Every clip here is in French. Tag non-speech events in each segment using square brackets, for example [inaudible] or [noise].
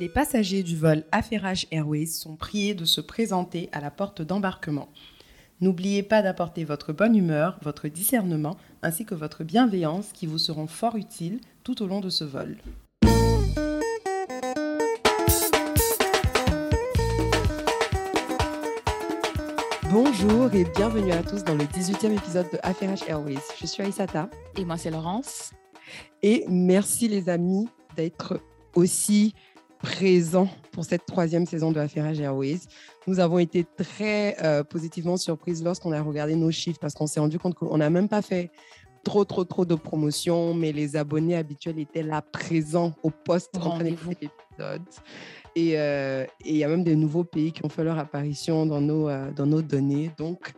Les passagers du vol Affairage Airways sont priés de se présenter à la porte d'embarquement. N'oubliez pas d'apporter votre bonne humeur, votre discernement ainsi que votre bienveillance qui vous seront fort utiles tout au long de ce vol. Bonjour et bienvenue à tous dans le 18e épisode de Affairage Airways. Je suis Aïsata. Et moi, c'est Laurence. Et merci les amis d'être aussi présents pour cette troisième saison de Affairage Airways. Nous avons été très euh, positivement surprises lorsqu'on a regardé nos chiffres parce qu'on s'est rendu compte qu'on n'a même pas fait trop, trop, trop de promotions, mais les abonnés habituels étaient là présents au poste en train d'écouter l'épisode. Euh, et il y a même des nouveaux pays qui ont fait leur apparition dans nos, euh, dans nos données. Donc,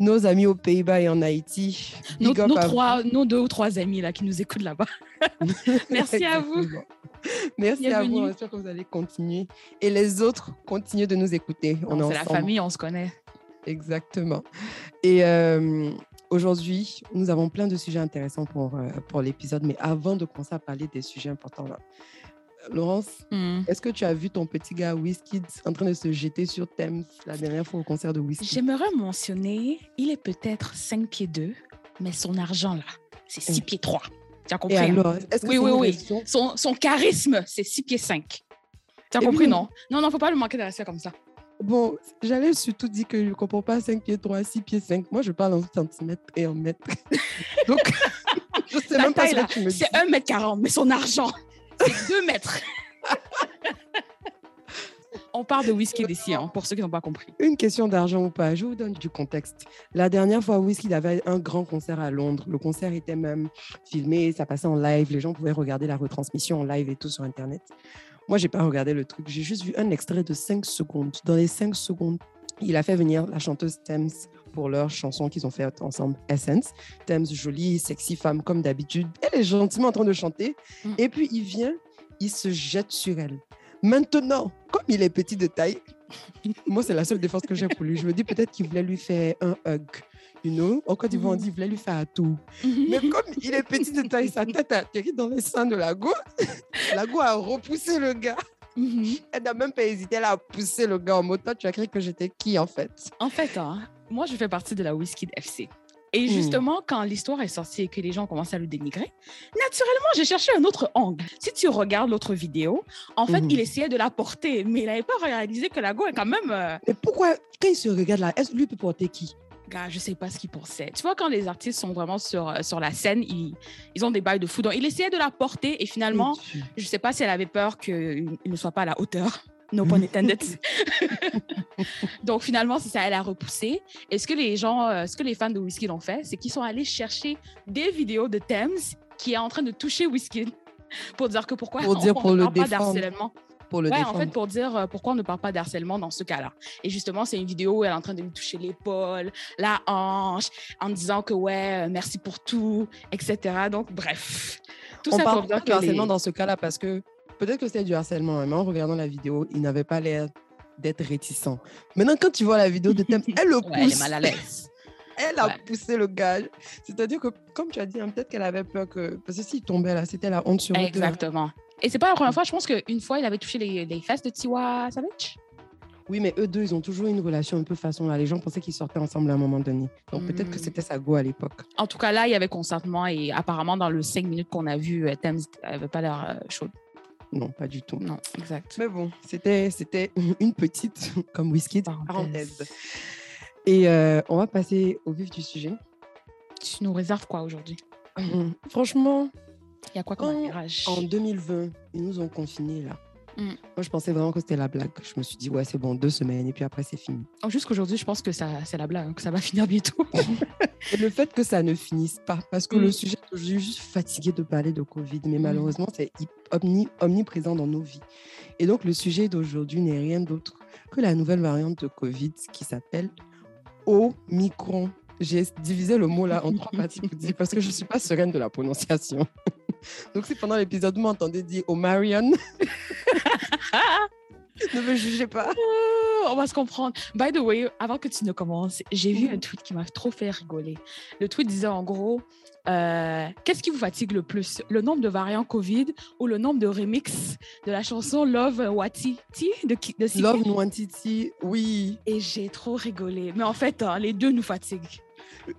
nos amis aux Pays-Bas et en Haïti. Nos, nos, trois, nos, deux ou trois amis là qui nous écoutent là-bas. [laughs] Merci à vous. Merci à vous. J'espère que vous allez continuer. Et les autres, continuent de nous écouter. On C'est la famille, on se connaît. Exactement. Et euh, aujourd'hui, nous avons plein de sujets intéressants pour, pour l'épisode. Mais avant de commencer à parler des sujets importants là, Laurence, hmm. est-ce que tu as vu ton petit gars Whisky en train de se jeter sur Thames la dernière fois au concert de Whisky J'aimerais mentionner, il est peut-être 5 pieds 2, mais son argent là, c'est 6 pieds 3. Tu as compris Et alors, est-ce que Oui, oui, oui. Son, son, charisme, c'est 6 pieds 5. Tu as compris, non? Non, non, faut pas le manquer de respect comme ça. Bon, j'allais surtout dire que je ne comprends pas 5 pieds 3, 6 pieds 5. Moi, je parle en centimètres et en mètres. [laughs] Donc, [laughs] je sais même pas ce que tu me dis. C'est 1 mètre 40, mais son argent, c'est deux mètres. [laughs] On parle de whisky d'ici, hein, pour ceux qui n'ont pas compris. Une question d'argent ou pas, je vous donne du contexte. La dernière fois, Whisky avait un grand concert à Londres. Le concert était même filmé, ça passait en live. Les gens pouvaient regarder la retransmission en live et tout sur Internet. Moi, j'ai pas regardé le truc. J'ai juste vu un extrait de 5 secondes. Dans les 5 secondes, il a fait venir la chanteuse Thames pour leur chanson qu'ils ont fait ensemble, Essence. Thames, jolie, sexy femme, comme d'habitude. Elle est gentiment en train de chanter. Mm. Et puis, il vient, il se jette sur elle. Maintenant, comme il est petit de taille, [laughs] moi, c'est la seule défense que j'ai pour lui. Je me dis peut-être qu'il voulait lui faire un hug. You know? En Côte d'Ivoire, on dit qu'il voulait lui faire un tout. Mais comme il est petit de taille, sa tête a atterri dans les seins de la go. [laughs] La go a repoussé le gars. Elle n'a même pas hésité, a poussé le gars en moto. Tu as cru que j'étais qui en fait? En fait, hein, moi, je fais partie de la Whisky FC. Et hmm. justement, quand l'histoire est sortie et que les gens commencent à le dénigrer, naturellement, j'ai cherché un autre angle. Si tu regardes l'autre vidéo, en fait, il hmm. essayait de la porter, mais il n'avait pas réalisé que la go est quand même. Euh, mais pourquoi, quand il se regarde là, est-ce lui peut porter qui? Gars, je sais pas ce qu'il pensait. Tu vois, quand les artistes sont vraiment sur, euh, sur la scène, ils, ils ont des bails de fou. Donc, il essayait de la porter et finalement, je sais pas si elle avait peur qu'il ne soit pas à la hauteur no pun intended. [laughs] [laughs] Donc finalement, c'est ça, elle a repoussé. Et ce que les gens, euh, ce que les fans de Whisky ont fait, c'est qu'ils sont allés chercher des vidéos de Thames qui est en train de toucher Whisky [laughs] pour dire que pourquoi pour on, dire pour ne parle pas d'harcèlement. Pour le ouais, en fait, pour dire euh, pourquoi on ne parle pas d'harcèlement dans ce cas-là. Et justement, c'est une vidéo où elle est en train de lui toucher l'épaule, la hanche, en disant que ouais, euh, merci pour tout, etc. Donc, bref. Tout on ça parle pour dire harcèlement dans ce cas-là parce que peut-être que c'était du harcèlement, mais en regardant la vidéo, il n'avait pas l'air d'être réticent. Maintenant, quand tu vois la vidéo de Thème, [laughs] elle le pousse. elle est mal à l'aise. [laughs] elle a poussé le gars. C'est-à-dire que, comme tu as dit, hein, peut-être qu'elle avait peur que. Parce que s'il tombait là, c'était la honte sur lui. Exactement. Et c'est pas la première fois, je pense qu'une fois, il avait touché les, les fesses de Tiwa Savage. Oui, mais eux deux, ils ont toujours une relation un peu façon là. Les gens pensaient qu'ils sortaient ensemble à un moment donné. Donc peut-être que hmm. c'était sa go à l'époque. En tout cas, là, il y avait consentement et apparemment, dans le 5 minutes qu'on a vu, euh, Thames n'avait pas l'air euh, chaude. Non, pas du tout. Non, exact. Mais bon, c'était, c'était [laughs] une petite, comme whisky, parenthèse. Et euh, on va passer au vif du sujet. Tu nous réserves quoi aujourd'hui? Franchement, il y a quoi comme virage En 2020, ils nous ont confinés là. Mm. Moi, je pensais vraiment que c'était la blague. Je me suis dit, ouais, c'est bon, deux semaines et puis après, c'est fini. Jusqu'aujourd'hui, je pense que ça, c'est la blague, hein, que ça va [laughs] finir bientôt. [laughs] et le fait que ça ne finisse pas, parce que le mm. sujet, je suis juste fatiguée de parler de Covid, mais mm. malheureusement, c'est omniprésent dans nos vies. Et donc, le sujet d'aujourd'hui n'est rien d'autre que la nouvelle variante de Covid qui s'appelle Omicron. J'ai divisé le mot là en trois parties parce que je ne suis pas sereine de la prononciation. [laughs] Donc, si pendant l'épisode, vous m'entendez dire Omarion, [laughs] ne me jugez pas. Oh, on va se comprendre. By the way, avant que tu ne commences, j'ai vu un tweet qui m'a trop fait rigoler. Le tweet disait en gros, euh, qu'est-ce qui vous fatigue le plus? Le nombre de variants Covid ou le nombre de remix de la chanson Love Wati Ti de, de Love Nwantiti, oui. Et j'ai trop rigolé. Mais en fait, hein, les deux nous fatiguent.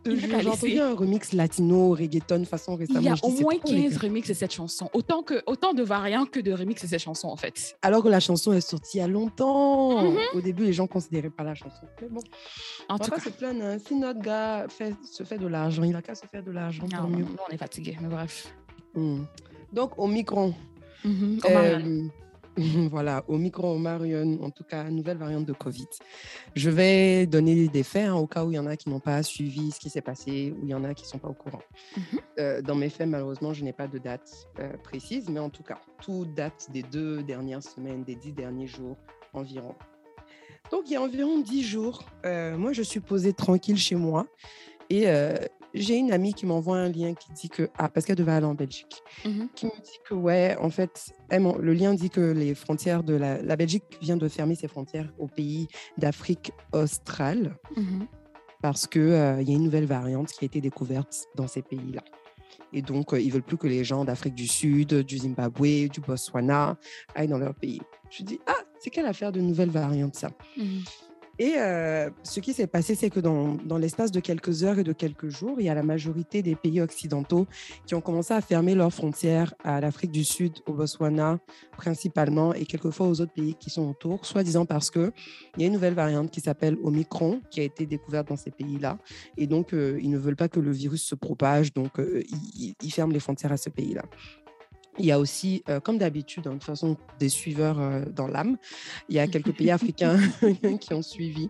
J'ai entendu un remix latino, reggaeton façon récemment. Il y a au moins trop, les 15 gars. remixes de cette chanson. Autant, que, autant de variants que de remixes de cette chanson, en fait. Alors que la chanson est sortie il y a longtemps. Mhm. Au début, les gens ne considéraient pas la chanson. Mais bon, En on tout cas, se plaindre. hein. Si notre gars fait, se fait de l'argent, il a qu'à se faire de l'argent, non, non, on est fatigués, mais bref. Hmm. Donc, au micron. Oh, Marianne. Euh, [laughs] voilà, au micro Marion, en tout cas, nouvelle variante de Covid. Je vais donner des faits hein, au cas où il y en a qui n'ont pas suivi ce qui s'est passé, ou il y en a qui ne sont pas au courant. Mhm. Euh, dans mes faits, malheureusement, je n'ai pas de date euh, précise, mais en tout cas, tout date des deux dernières semaines, des dix derniers jours environ. Donc, il y a environ dix jours, euh, moi, je suis posée tranquille chez moi et j'ai une amie qui m'envoie un lien qui dit que, ah, parce qu'elle devait aller en Belgique Mhm. qui me dit que, ouais, en fait, elle le lien dit que les frontières de la, la Belgique vient de fermer ses frontières aux pays d'Afrique australe Mhm. parce qu'il y a une nouvelle variante qui a été découverte dans ces pays-là. Et donc, euh, ils veulent plus que les gens d'Afrique du Sud, du Zimbabwe, du Botswana aillent dans leur pays. Je dis, ah, c'est quelle affaire de nouvelle variante ça? Mhm. Et euh, ce qui s'est passé, c'est que dans, dans l'espace de quelques heures et de quelques jours, il y a la majorité des pays occidentaux qui ont commencé à fermer leurs frontières à l'Afrique du Sud, au Botswana principalement, et quelquefois aux autres pays qui sont autour, soi-disant parce qu'il y a une nouvelle variante qui s'appelle Omicron, qui a été découverte dans ces pays-là. Et donc, euh, ils ne veulent pas que le virus se propage, donc euh, ils, ferment les frontières à ce pays-là. Il y a aussi, euh, comme d'habitude, hein, de toute façon, des suiveurs euh, dans l'âme. Il y a quelques pays africains [laughs] qui ont suivi,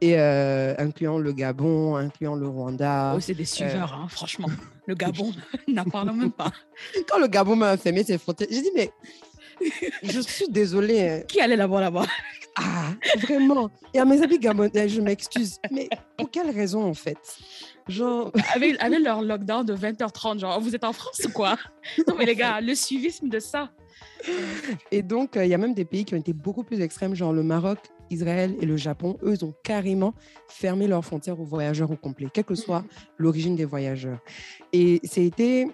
et euh, incluant le Gabon, incluant le Rwanda. Oh, c'est des suiveurs, hein, franchement. Le Gabon, [laughs] n'en parlons même pas. [laughs] Quand le Gabon m'a fermé ses frontières, j'ai dit, mais je suis désolée. hein. Qui allait là-bas là-bas? Ah, vraiment. Et à mes amis gabonais, je m'excuse. Mais pour quelle raison, en fait? Genre, [laughs] avec, avec leur lockdown de 20h30, genre, vous êtes en France ou quoi? Non, mais les gars, le suivisme de ça. Et donc, euh, il y a même des pays qui ont été beaucoup plus extrêmes, genre le Maroc, Israël et le Japon. Eux, ils ont carrément fermé leurs frontières aux voyageurs au complet, quelle que soit l'origine des voyageurs. Et c'était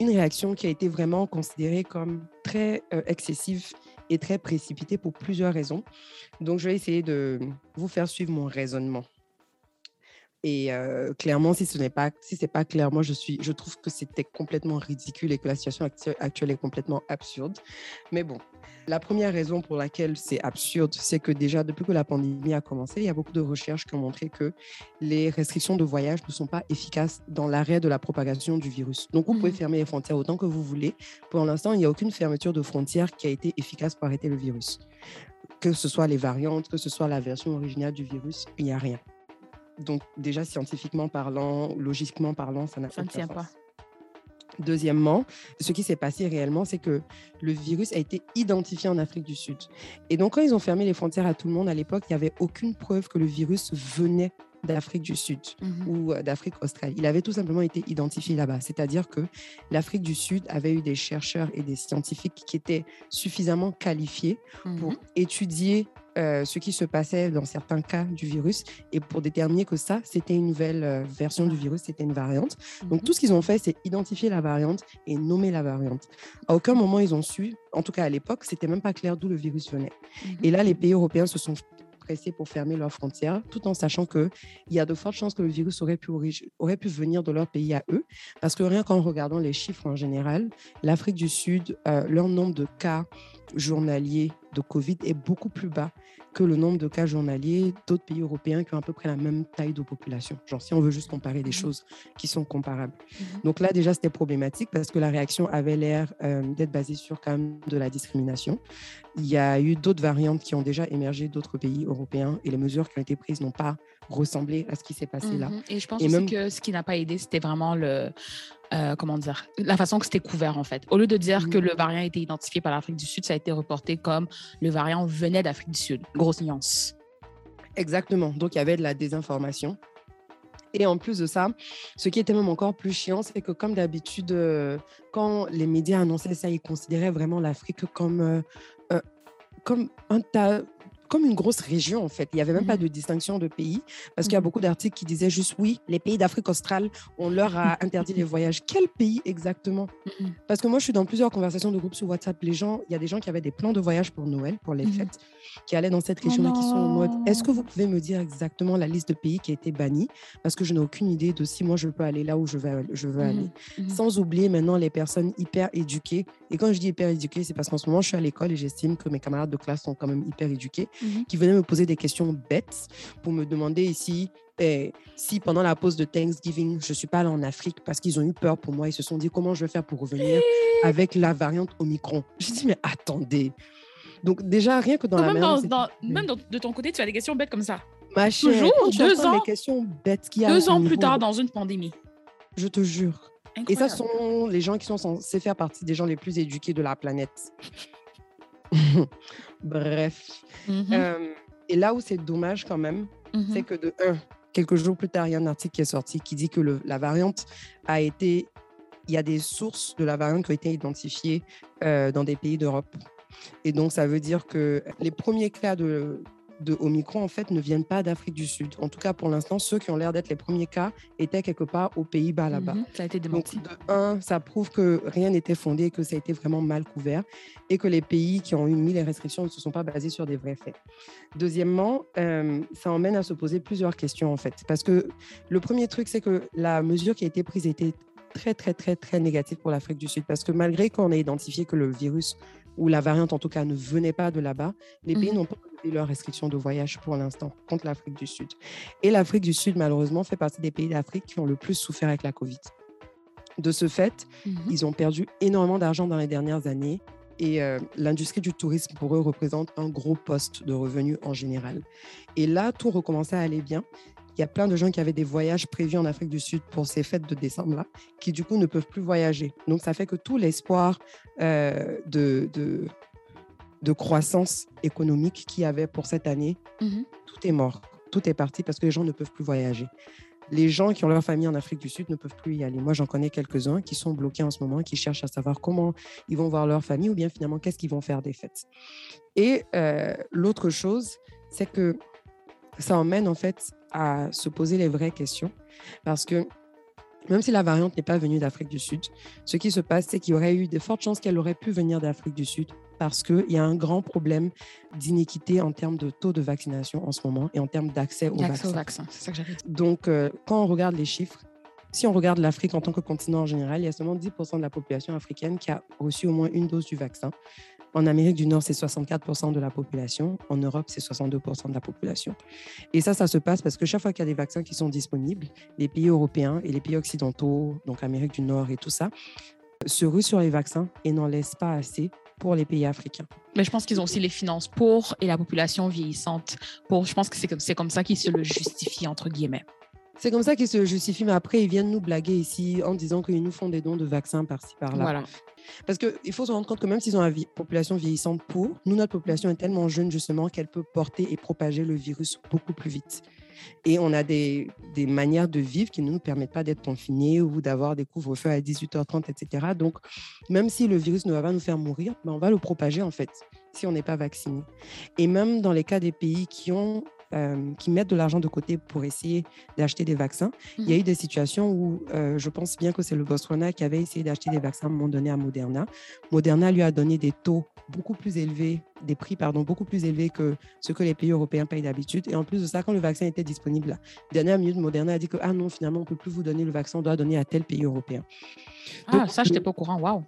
une réaction qui a été vraiment considérée comme très euh, excessive et très précipitée pour plusieurs raisons. Donc, je vais essayer de vous faire suivre mon raisonnement. Et euh, clairement, si ce n'est pas, si c'est pas clair, moi je suis, je trouve que c'était complètement ridicule et que la situation actu- actuelle est complètement absurde. Mais bon, la première raison pour laquelle c'est absurde, c'est que déjà depuis que la pandémie a commencé, il y a beaucoup de recherches qui ont montré que les restrictions de voyage ne sont pas efficaces dans l'arrêt de la propagation du virus. Donc vous pouvez Mhm. fermer les frontières autant que vous voulez. Pour l'instant, il n'y a aucune fermeture de frontières qui a été efficace pour arrêter le virus. Que ce soit les variantes, que ce soit la version originale du virus, il n'y a rien. Donc déjà scientifiquement parlant, logiquement parlant, ça n'a Ça ne aucun tient sens. pas. Deuxièmement, ce qui s'est passé réellement, c'est que le virus a été identifié en Afrique du Sud. Et donc, quand ils ont fermé les frontières à tout le monde, à l'époque, il n'y avait aucune preuve que le virus venait d'Afrique du Sud Mhm. ou euh, d'Afrique australe. Il avait tout simplement été identifié là-bas. C'est-à-dire que l'Afrique du Sud avait eu des chercheurs et des scientifiques qui étaient suffisamment qualifiés pour Mhm. étudier euh, ce qui se passait dans certains cas du virus et pour déterminer que ça, c'était une nouvelle euh, version du virus, c'était une variante. Donc, Mhm. tout ce qu'ils ont fait, c'est identifier la variante et nommer la variante. À aucun moment, ils ont su, en tout cas à l'époque, c'était même pas clair d'où le virus venait. Mhm. Et là, les pays européens se sont pour fermer leurs frontières, tout en sachant qu'il y a de fortes chances que le virus aurait pu, origi- aurait pu venir de leur pays à eux. Parce que rien qu'en regardant les chiffres en général, l'Afrique du Sud, euh, leur nombre de cas journaliers de Covid est beaucoup plus bas que le nombre de cas journaliers d'autres pays européens qui ont à peu près la même taille de population. Genre, si on veut juste comparer des Mhm. choses qui sont comparables. Mhm. Donc là, déjà, c'était problématique parce que la réaction avait l'air euh, d'être basée sur quand même de la discrimination. Il y a eu d'autres variantes qui ont déjà émergé d'autres pays européens et les mesures qui ont été prises n'ont pas ressemblé à ce qui s'est passé là. Mhm. Et je pense Et aussi même- que ce qui n'a pas aidé, c'était vraiment le. Euh, comment dire La façon que c'était couvert, en fait. Au lieu de dire que Mhm. le variant a été identifié par l'Afrique du Sud, ça a été reporté comme le variant venait d'Afrique du Sud. Grosse nuance. Exactement. Donc, il y avait de la désinformation. Et en plus de ça, ce qui était même encore plus chiant, c'est que comme d'habitude, euh, quand les médias annonçaient ça, ils considéraient vraiment l'Afrique comme, euh, comme un tas comme une grosse région, en fait. Il n'y avait même pas Mhm. de distinction de pays, parce qu'il y a Mhm. beaucoup d'articles qui disaient juste oui, les pays d'Afrique australe, on leur a [laughs] interdit les voyages. Quel pays exactement? Mhm. Parce que moi, je suis dans plusieurs conversations de groupe sur WhatsApp. Les gens, il y a des gens qui avaient des plans de voyage pour Noël, pour les fêtes, qui allaient dans cette Oh région et qui sont en mode est-ce que vous pouvez me dire exactement la liste de pays qui a été bannie? Parce que je n'ai aucune idée de si moi je peux aller là où je veux, je veux aller. Sans oublier maintenant les personnes hyper éduquées. Et quand je dis hyper éduquées, c'est parce qu'en ce moment, je suis à l'école et j'estime que mes camarades de classe sont quand même hyper éduqués, Mhm. qui venaient me poser des questions bêtes pour me demander ici eh, si pendant la pause de Thanksgiving, je ne suis pas allée en Afrique parce qu'ils ont eu peur pour moi. Ils se sont dit comment je vais faire pour revenir [gasps] avec la variante Omicron? J'ai dit, mais attendez. Donc déjà, rien que dans Donc, la même, manière dans, dont dans- c'est- même dans- de ton côté, tu as des questions bêtes comme ça. Ma chère, toujours, deux ans- questions bêtes a Deux ans plus tard, dans une pandémie. Je te jure. Et ça sont les gens qui sont censés faire partie des gens les plus éduqués de la planète. [laughs] Bref. Mhm. Euh, et là où c'est dommage quand même, Mhm. c'est que de un, quelques jours plus tard, il y a un article qui est sorti qui dit que le- la variante a été. Il y a des sources de la variante qui ont été identifiées euh, dans des pays d'Europe. Et donc, ça veut dire que les premiers cas de, de Omicron, en fait, ne viennent pas d'Afrique du Sud. En tout cas, pour l'instant, ceux qui ont l'air d'être les premiers cas étaient quelque part aux Pays-Bas là-bas. Mhm. Ça a été Donc, de un, ça prouve que rien n'était fondé, que ça a été vraiment mal couvert et que les pays qui ont mis les restrictions ne se sont pas basés sur des vrais faits. Deuxièmement, euh, ça emmène à se poser plusieurs questions en fait. Parce que le premier truc, c'est que la mesure qui a été prise était très, très, très, très négative pour l'Afrique du Sud. Parce que malgré qu'on ait identifié que le virus ou la variante en tout cas ne venait pas de là-bas, les pays Mhm. n'ont pas levé leurs restrictions de voyage pour l'instant contre l'Afrique du Sud. Et l'Afrique du Sud, malheureusement, fait partie des pays d'Afrique qui ont le plus souffert avec la COVID. De ce fait, Mhm. ils ont perdu énormément d'argent dans les dernières années et euh, l'industrie du tourisme pour eux représente un gros poste de revenus en général. Et là, tout recommençait à aller bien. Il y a plein de gens qui avaient des voyages prévus en Afrique du Sud pour ces fêtes de décembre-là, qui du coup ne peuvent plus voyager. Donc ça fait que tout l'espoir euh, de, de, de croissance économique qu'il y avait pour cette année, Mhm. tout est mort. Tout est parti parce que les gens ne peuvent plus voyager. Les gens qui ont leur famille en Afrique du Sud ne peuvent plus y aller. Moi, j'en connais quelques-uns qui sont bloqués en ce moment, qui cherchent à savoir comment ils vont voir leur famille ou bien finalement qu'est-ce qu'ils vont faire des fêtes. Et euh, l'autre chose, c'est que ça emmène en fait à se poser les vraies questions parce que même si la variante n'est pas venue d'Afrique du Sud, ce qui se passe, c'est qu'il y aurait eu de fortes chances qu'elle aurait pu venir d'Afrique du Sud parce qu'il y a un grand problème d'iniquité en termes de taux de vaccination en ce moment et en termes d'accès au L'accès au vaccin. ça que. Donc, euh, quand on regarde les chiffres, si on regarde l'Afrique en tant que continent en général, il y a seulement 10% de la population africaine qui a reçu au moins une dose du vaccin. En Amérique du Nord, c'est 64% de la population. En Europe, c'est 62% de la population. Et ça, ça se passe parce que chaque fois qu'il y a des vaccins qui sont disponibles, les pays européens et les pays occidentaux, donc Amérique du Nord et tout ça, se ruent sur les vaccins et n'en laissent pas assez pour les pays africains. Mais je pense qu'ils ont aussi les finances pour et la population vieillissante pour. Je pense que c'est comme, c'est comme ça qu'ils se le justifient, entre guillemets. C'est comme ça qu'ils se justifient, mais après, ils viennent nous blaguer ici en disant qu'ils nous font des dons de vaccins par-ci, par-là. Voilà. Parce qu'il faut se rendre compte que même s'ils ont une population vieillissante pour, nous, notre population est tellement jeune justement qu'elle peut porter et propager le virus beaucoup plus vite. Et on a des, des manières de vivre qui ne nous permettent pas d'être confinés ou d'avoir des couvre-feux à 18h30, etc. Donc, même si le virus ne va pas nous faire mourir, ben, on va le propager en fait, si on n'est pas vacciné. Et même dans les cas des pays qui ont... euh, qui mettent de l'argent de côté pour essayer d'acheter des vaccins. Il y a eu des situations où euh, je pense bien que c'est le Botswana qui avait essayé d'acheter des vaccins à un moment donné à Moderna. Moderna lui a donné des taux beaucoup plus élevés, des prix pardon, beaucoup plus élevés que ce que les pays européens payent d'habitude. Et en plus de ça, quand le vaccin était disponible, la dernière minute, Moderna a dit que ah non, finalement, on ne peut plus vous donner le vaccin, on doit donner à tel pays européen. Ah, Donc, ça, je n'étais pas au courant. Waouh.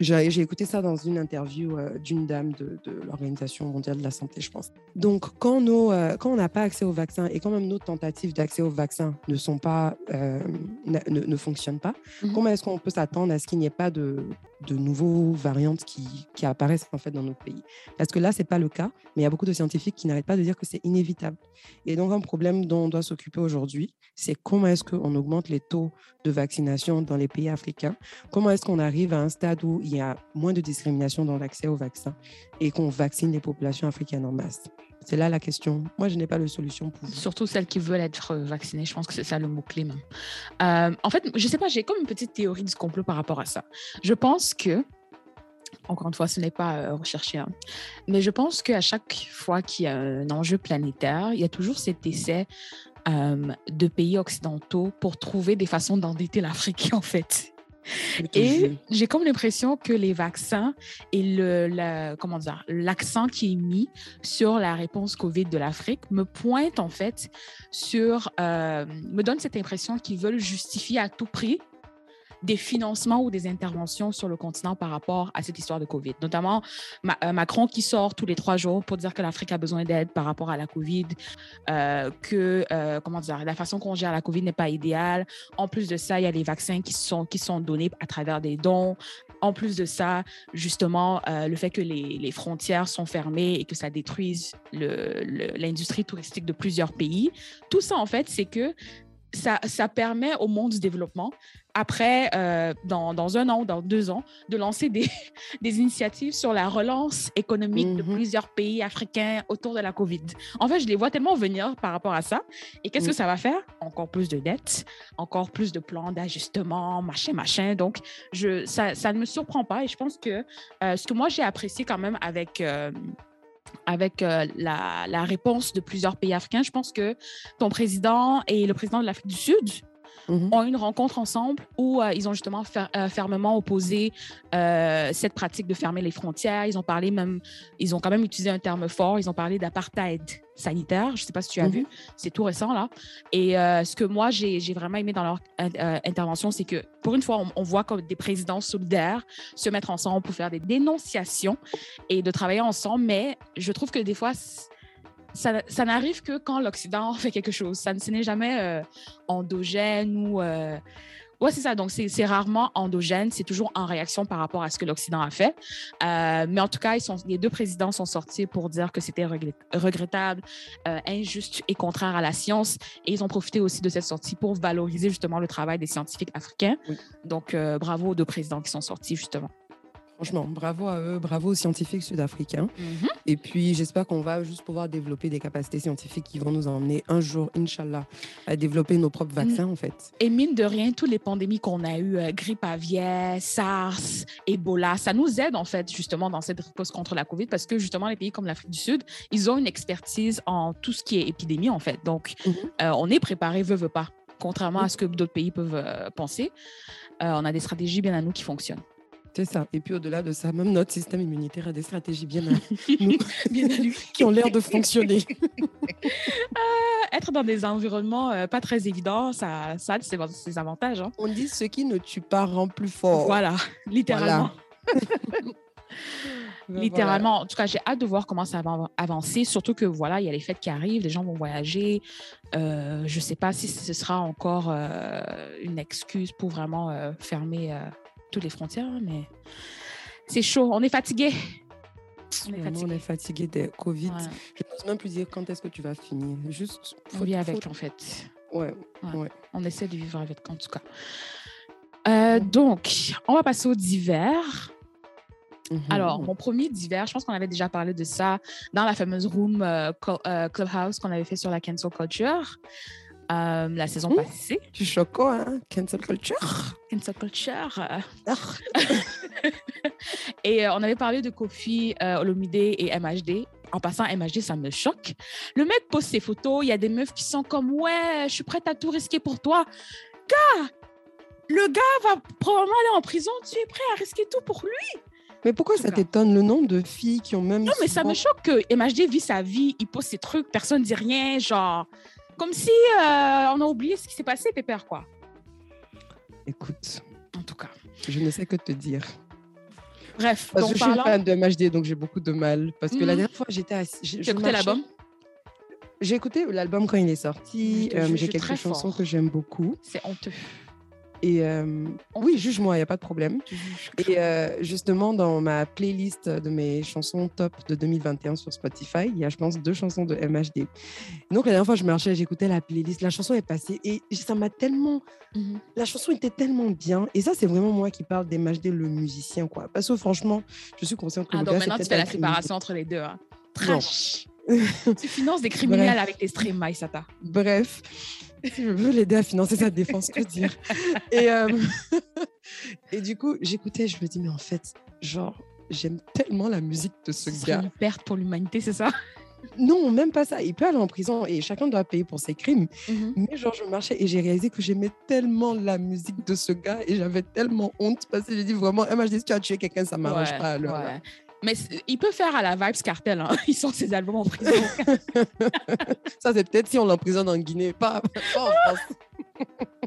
J'ai écouté ça dans une interview euh, d'une dame de, de l'Organisation mondiale de la santé, je pense. Donc, quand, nos, euh, quand on n'a pas accès au vaccin et quand même nos tentatives d'accès au vaccin ne, sont pas, euh, ne, ne- ne fonctionnent pas, Mhm. comment est-ce qu'on peut s'attendre à ce qu'il n'y ait pas de, de nouveaux variantes qui, qui apparaissent en fait dans nos pays. Parce que là, ce n'est pas le cas, mais il y a beaucoup de scientifiques qui n'arrêtent pas de dire que c'est inévitable. Et donc, un problème dont on doit s'occuper aujourd'hui, c'est comment est-ce qu'on augmente les taux de vaccination dans les pays africains? Comment est-ce qu'on arrive à un stade où il y a moins de discrimination dans l'accès au vaccin et qu'on vaccine les populations africaines en masse? C'est là la question. Moi, je n'ai pas de solution pour vous. Surtout celles qui veulent être euh, vaccinées. Je pense que c'est ça le mot-clé. Euh, en fait, je sais pas, j'ai comme une petite théorie du complot par rapport à ça. Je pense que Encore une fois, ce n'est pas recherché. Hein. Mais je pense qu'à chaque fois qu'il y a un enjeu planétaire, il y a toujours cet essai de pays occidentaux pour trouver des façons d'endetter l'Afrique, [laughs] en fait. Et j'ai comme l'impression que les vaccins et le, comment dire, l'accent qui est mis sur la réponse COVID de l'Afrique me pointe en fait sur, euh, me donne cette impression qu'ils veulent justifier à tout prix des financements ou des interventions sur le continent par rapport à cette histoire de COVID. Notamment euh, Macron qui sort tous les trois jours pour dire que l'Afrique a besoin d'aide par rapport à la COVID, euh, que euh, comment dire, la façon qu'on gère la COVID n'est pas idéale. En plus de ça, il y a les vaccins qui sont, qui sont donnés à travers des dons. En plus de ça, justement, le fait que les, les, frontières sont fermées et que ça détruise l'industrie touristique de plusieurs pays. Tout ça, en fait, c'est que ça, ça, permet au monde du développement après, euh, dans, dans, un an ou dans deux ans, de lancer des, [laughs] des initiatives sur la relance économique de mhm. plusieurs pays africains autour de la COVID. En fait, je les vois tellement venir par rapport à ça. Et qu'est-ce que ça va faire? Encore plus de dettes, encore plus de plans d'ajustement, machin, machin. Donc, je, ça, ça, ne me surprend pas. Et je pense que euh, ce que moi, j'ai apprécié quand même avec... Euh, avec la, la, réponse de plusieurs pays africains. Je pense que ton président et le président de l'Afrique du Sud Mhm. ont une rencontre ensemble où euh, ils ont justement euh, fermement opposé euh, cette pratique de fermer les frontières. Ils ont parlé même, ils ont quand même utilisé un terme fort, ils ont parlé d'apartheid sanitaire. Je ne sais pas si tu as mhm. vu, c'est tout récent là. Et ce que moi, j'ai vraiment aimé dans leur intervention, c'est que pour une fois, on, on, voit comme des présidents solidaires se mettre ensemble pour faire des dénonciations et de travailler ensemble. Mais je trouve que des fois, ça, n'arrive que quand l'Occident [laughs] fait quelque chose. Ça ne n'est jamais euh, endogène ou... Euh... Ouais, c'est ça. Donc, c'est rarement endogène. C'est toujours en réaction par rapport à ce que l'Occident a fait. Euh, mais en tout cas, ils sont, les deux présidents sont sortis pour dire que c'était regrettable, euh, injuste et contraire à la science. Et ils ont profité aussi de cette sortie pour valoriser justement le travail des scientifiques africains. Donc, bravo aux deux présidents qui sont sortis justement. Franchement, bravo à eux, bravo aux scientifiques sud-africains. Mhm. Et puis, j'espère qu'on va juste pouvoir développer des capacités scientifiques qui vont nous emmener un jour, Inch'Allah, à développer nos propres vaccins, en fait. Et mine de rien, toutes les pandémies qu'on a eues, euh, grippe aviaire, SARS, Ebola, ça nous aide, en fait, justement, dans cette réponse contre la COVID, parce que, justement, les pays comme l'Afrique du Sud, ils ont une expertise en tout ce qui est épidémie, en fait. Donc, mhm. euh, on est préparé, veut, veut pas, contrairement à ce que d'autres pays peuvent euh, penser. on a des stratégies bien à nous qui fonctionnent. C'est ça. Et puis au-delà de ça, même notre système immunitaire a des stratégies bien à [laughs] nous, bien à lui. qui ont l'air de fonctionner. [laughs] Euh, être dans des environnements euh, pas très évidents, ça, ça a ses, avantages. Hein. On dit ce qui ne tue pas rend plus fort. Voilà, [laughs] littéralement. Littéralement. En tout cas, j'ai hâte de voir comment ça va avancer. Surtout que voilà, il y a les fêtes qui arrivent, les gens vont voyager. Euh, je ne sais pas si ce sera encore une excuse pour vraiment fermer toutes les frontières, mais c'est chaud. On est fatigué. On est fatigué. On est fatigué de Covid. Je ne peux même plus dire quand est-ce que tu vas finir. Juste. Faut, on vit avec, en fait. Ouais, ouais. On essaie de vivre avec, en tout cas. Euh, donc, on va passer au d'hiver. Mhm. Alors, mon premier d'hiver, je pense qu'on avait déjà parlé de ça dans la fameuse room euh, euh, Clubhouse qu'on avait fait sur la cancel culture. Euh, la saison passée. Tu choco, hein? Cancel culture. Cancel culture. Ah. [laughs] et euh, on avait parlé de Kofi euh, Olomide et MHD. En passant, MHD, ça me choque. Le mec pose ses photos, il y a des meufs qui sont comme Ouais, je suis prête à tout risquer pour toi. Gars, le gars va probablement aller en prison, tu es prêt à risquer tout pour lui? Mais pourquoi ça t'étonne le nombre de filles qui ont même. Non, mais ça me choque que MHD vit sa vie, il pose ses trucs, personne ne dit rien, genre. Comme si euh, on a oublié ce qui s'est passé, Pépère, quoi. Écoute. En tout cas. Je ne sais que te dire. Bref. Parce que je suis fan de MHD, donc j'ai beaucoup de mal. Parce que la mhm. dernière fois, j'étais assise. J'ai écouté l'album? J'ai écouté l'album quand il est sorti. Euh, j'ai quelques chansons que j'aime beaucoup. C'est honteux. Et euh, oui, juge-moi, il n'y a pas de problème. Et euh, justement, dans ma playlist de mes chansons top de 2021 sur Spotify, il y a, je pense, deux chansons de MHD. Donc, la dernière fois, je marchais, j'écoutais la playlist, la chanson est passée et ça m'a tellement. Mhm. La chanson était tellement bien. Et ça, c'est vraiment moi qui parle d'MHD, le musicien, quoi. Parce que franchement, je suis consciente que. Ah, donc maintenant, tu fais la séparation entre les deux. Hein. Trash. [laughs] tu finances des criminels avec tes streams, Maïsata. Bref je veux l'aider à financer sa défense, que dire. Et, euh, [laughs] et du coup, j'écoutais, je me dis, mais en fait, genre, j'aime tellement la musique de ce, Ce gars. une perte pour l'humanité, c'est ça? Non, même pas ça. Il peut aller en prison et chacun doit payer pour ses crimes. Mhm. Mais genre, je marchais et j'ai réalisé que j'aimais tellement la musique de ce gars et j'avais tellement honte parce que j'ai dit vraiment, MHD, si tu as tué quelqu'un, ça m'arrange Ouais, pas. Alors, ouais. Mais il peut faire à la Vibes Cartel. Hein. [laughs] Ils sortent ses albums en prison. [laughs] Ça, c'est peut-être si on l'emprisonne en Guinée, pas, pas en France. [laughs]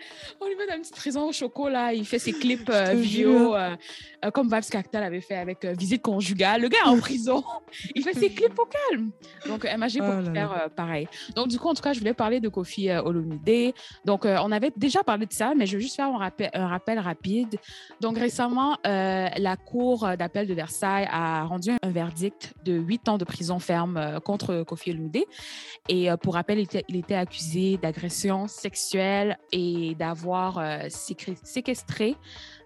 [laughs] On lui met dans une petite prison au choco, là. Il fait ses clips euh, vidéo euh, euh, comme Vibes Cartel avait fait avec euh, Visite conjugale. Le gars est en prison. [laughs] Il fait ses clips au calme. Donc, Oh pour là faire pareil. Donc, du coup, en tout cas, je voulais parler de Kofi Olomide. Donc, on avait déjà parlé de ça, mais je veux juste faire un rappel, un rappel rapide. Donc, récemment, la Cour d'appel de Versailles a rendu un verdict de huit ans de prison ferme contre Kofi Olomide. Et pour rappel, il était, il était accusé d'agression sexuelle et d'avoir euh, séquestré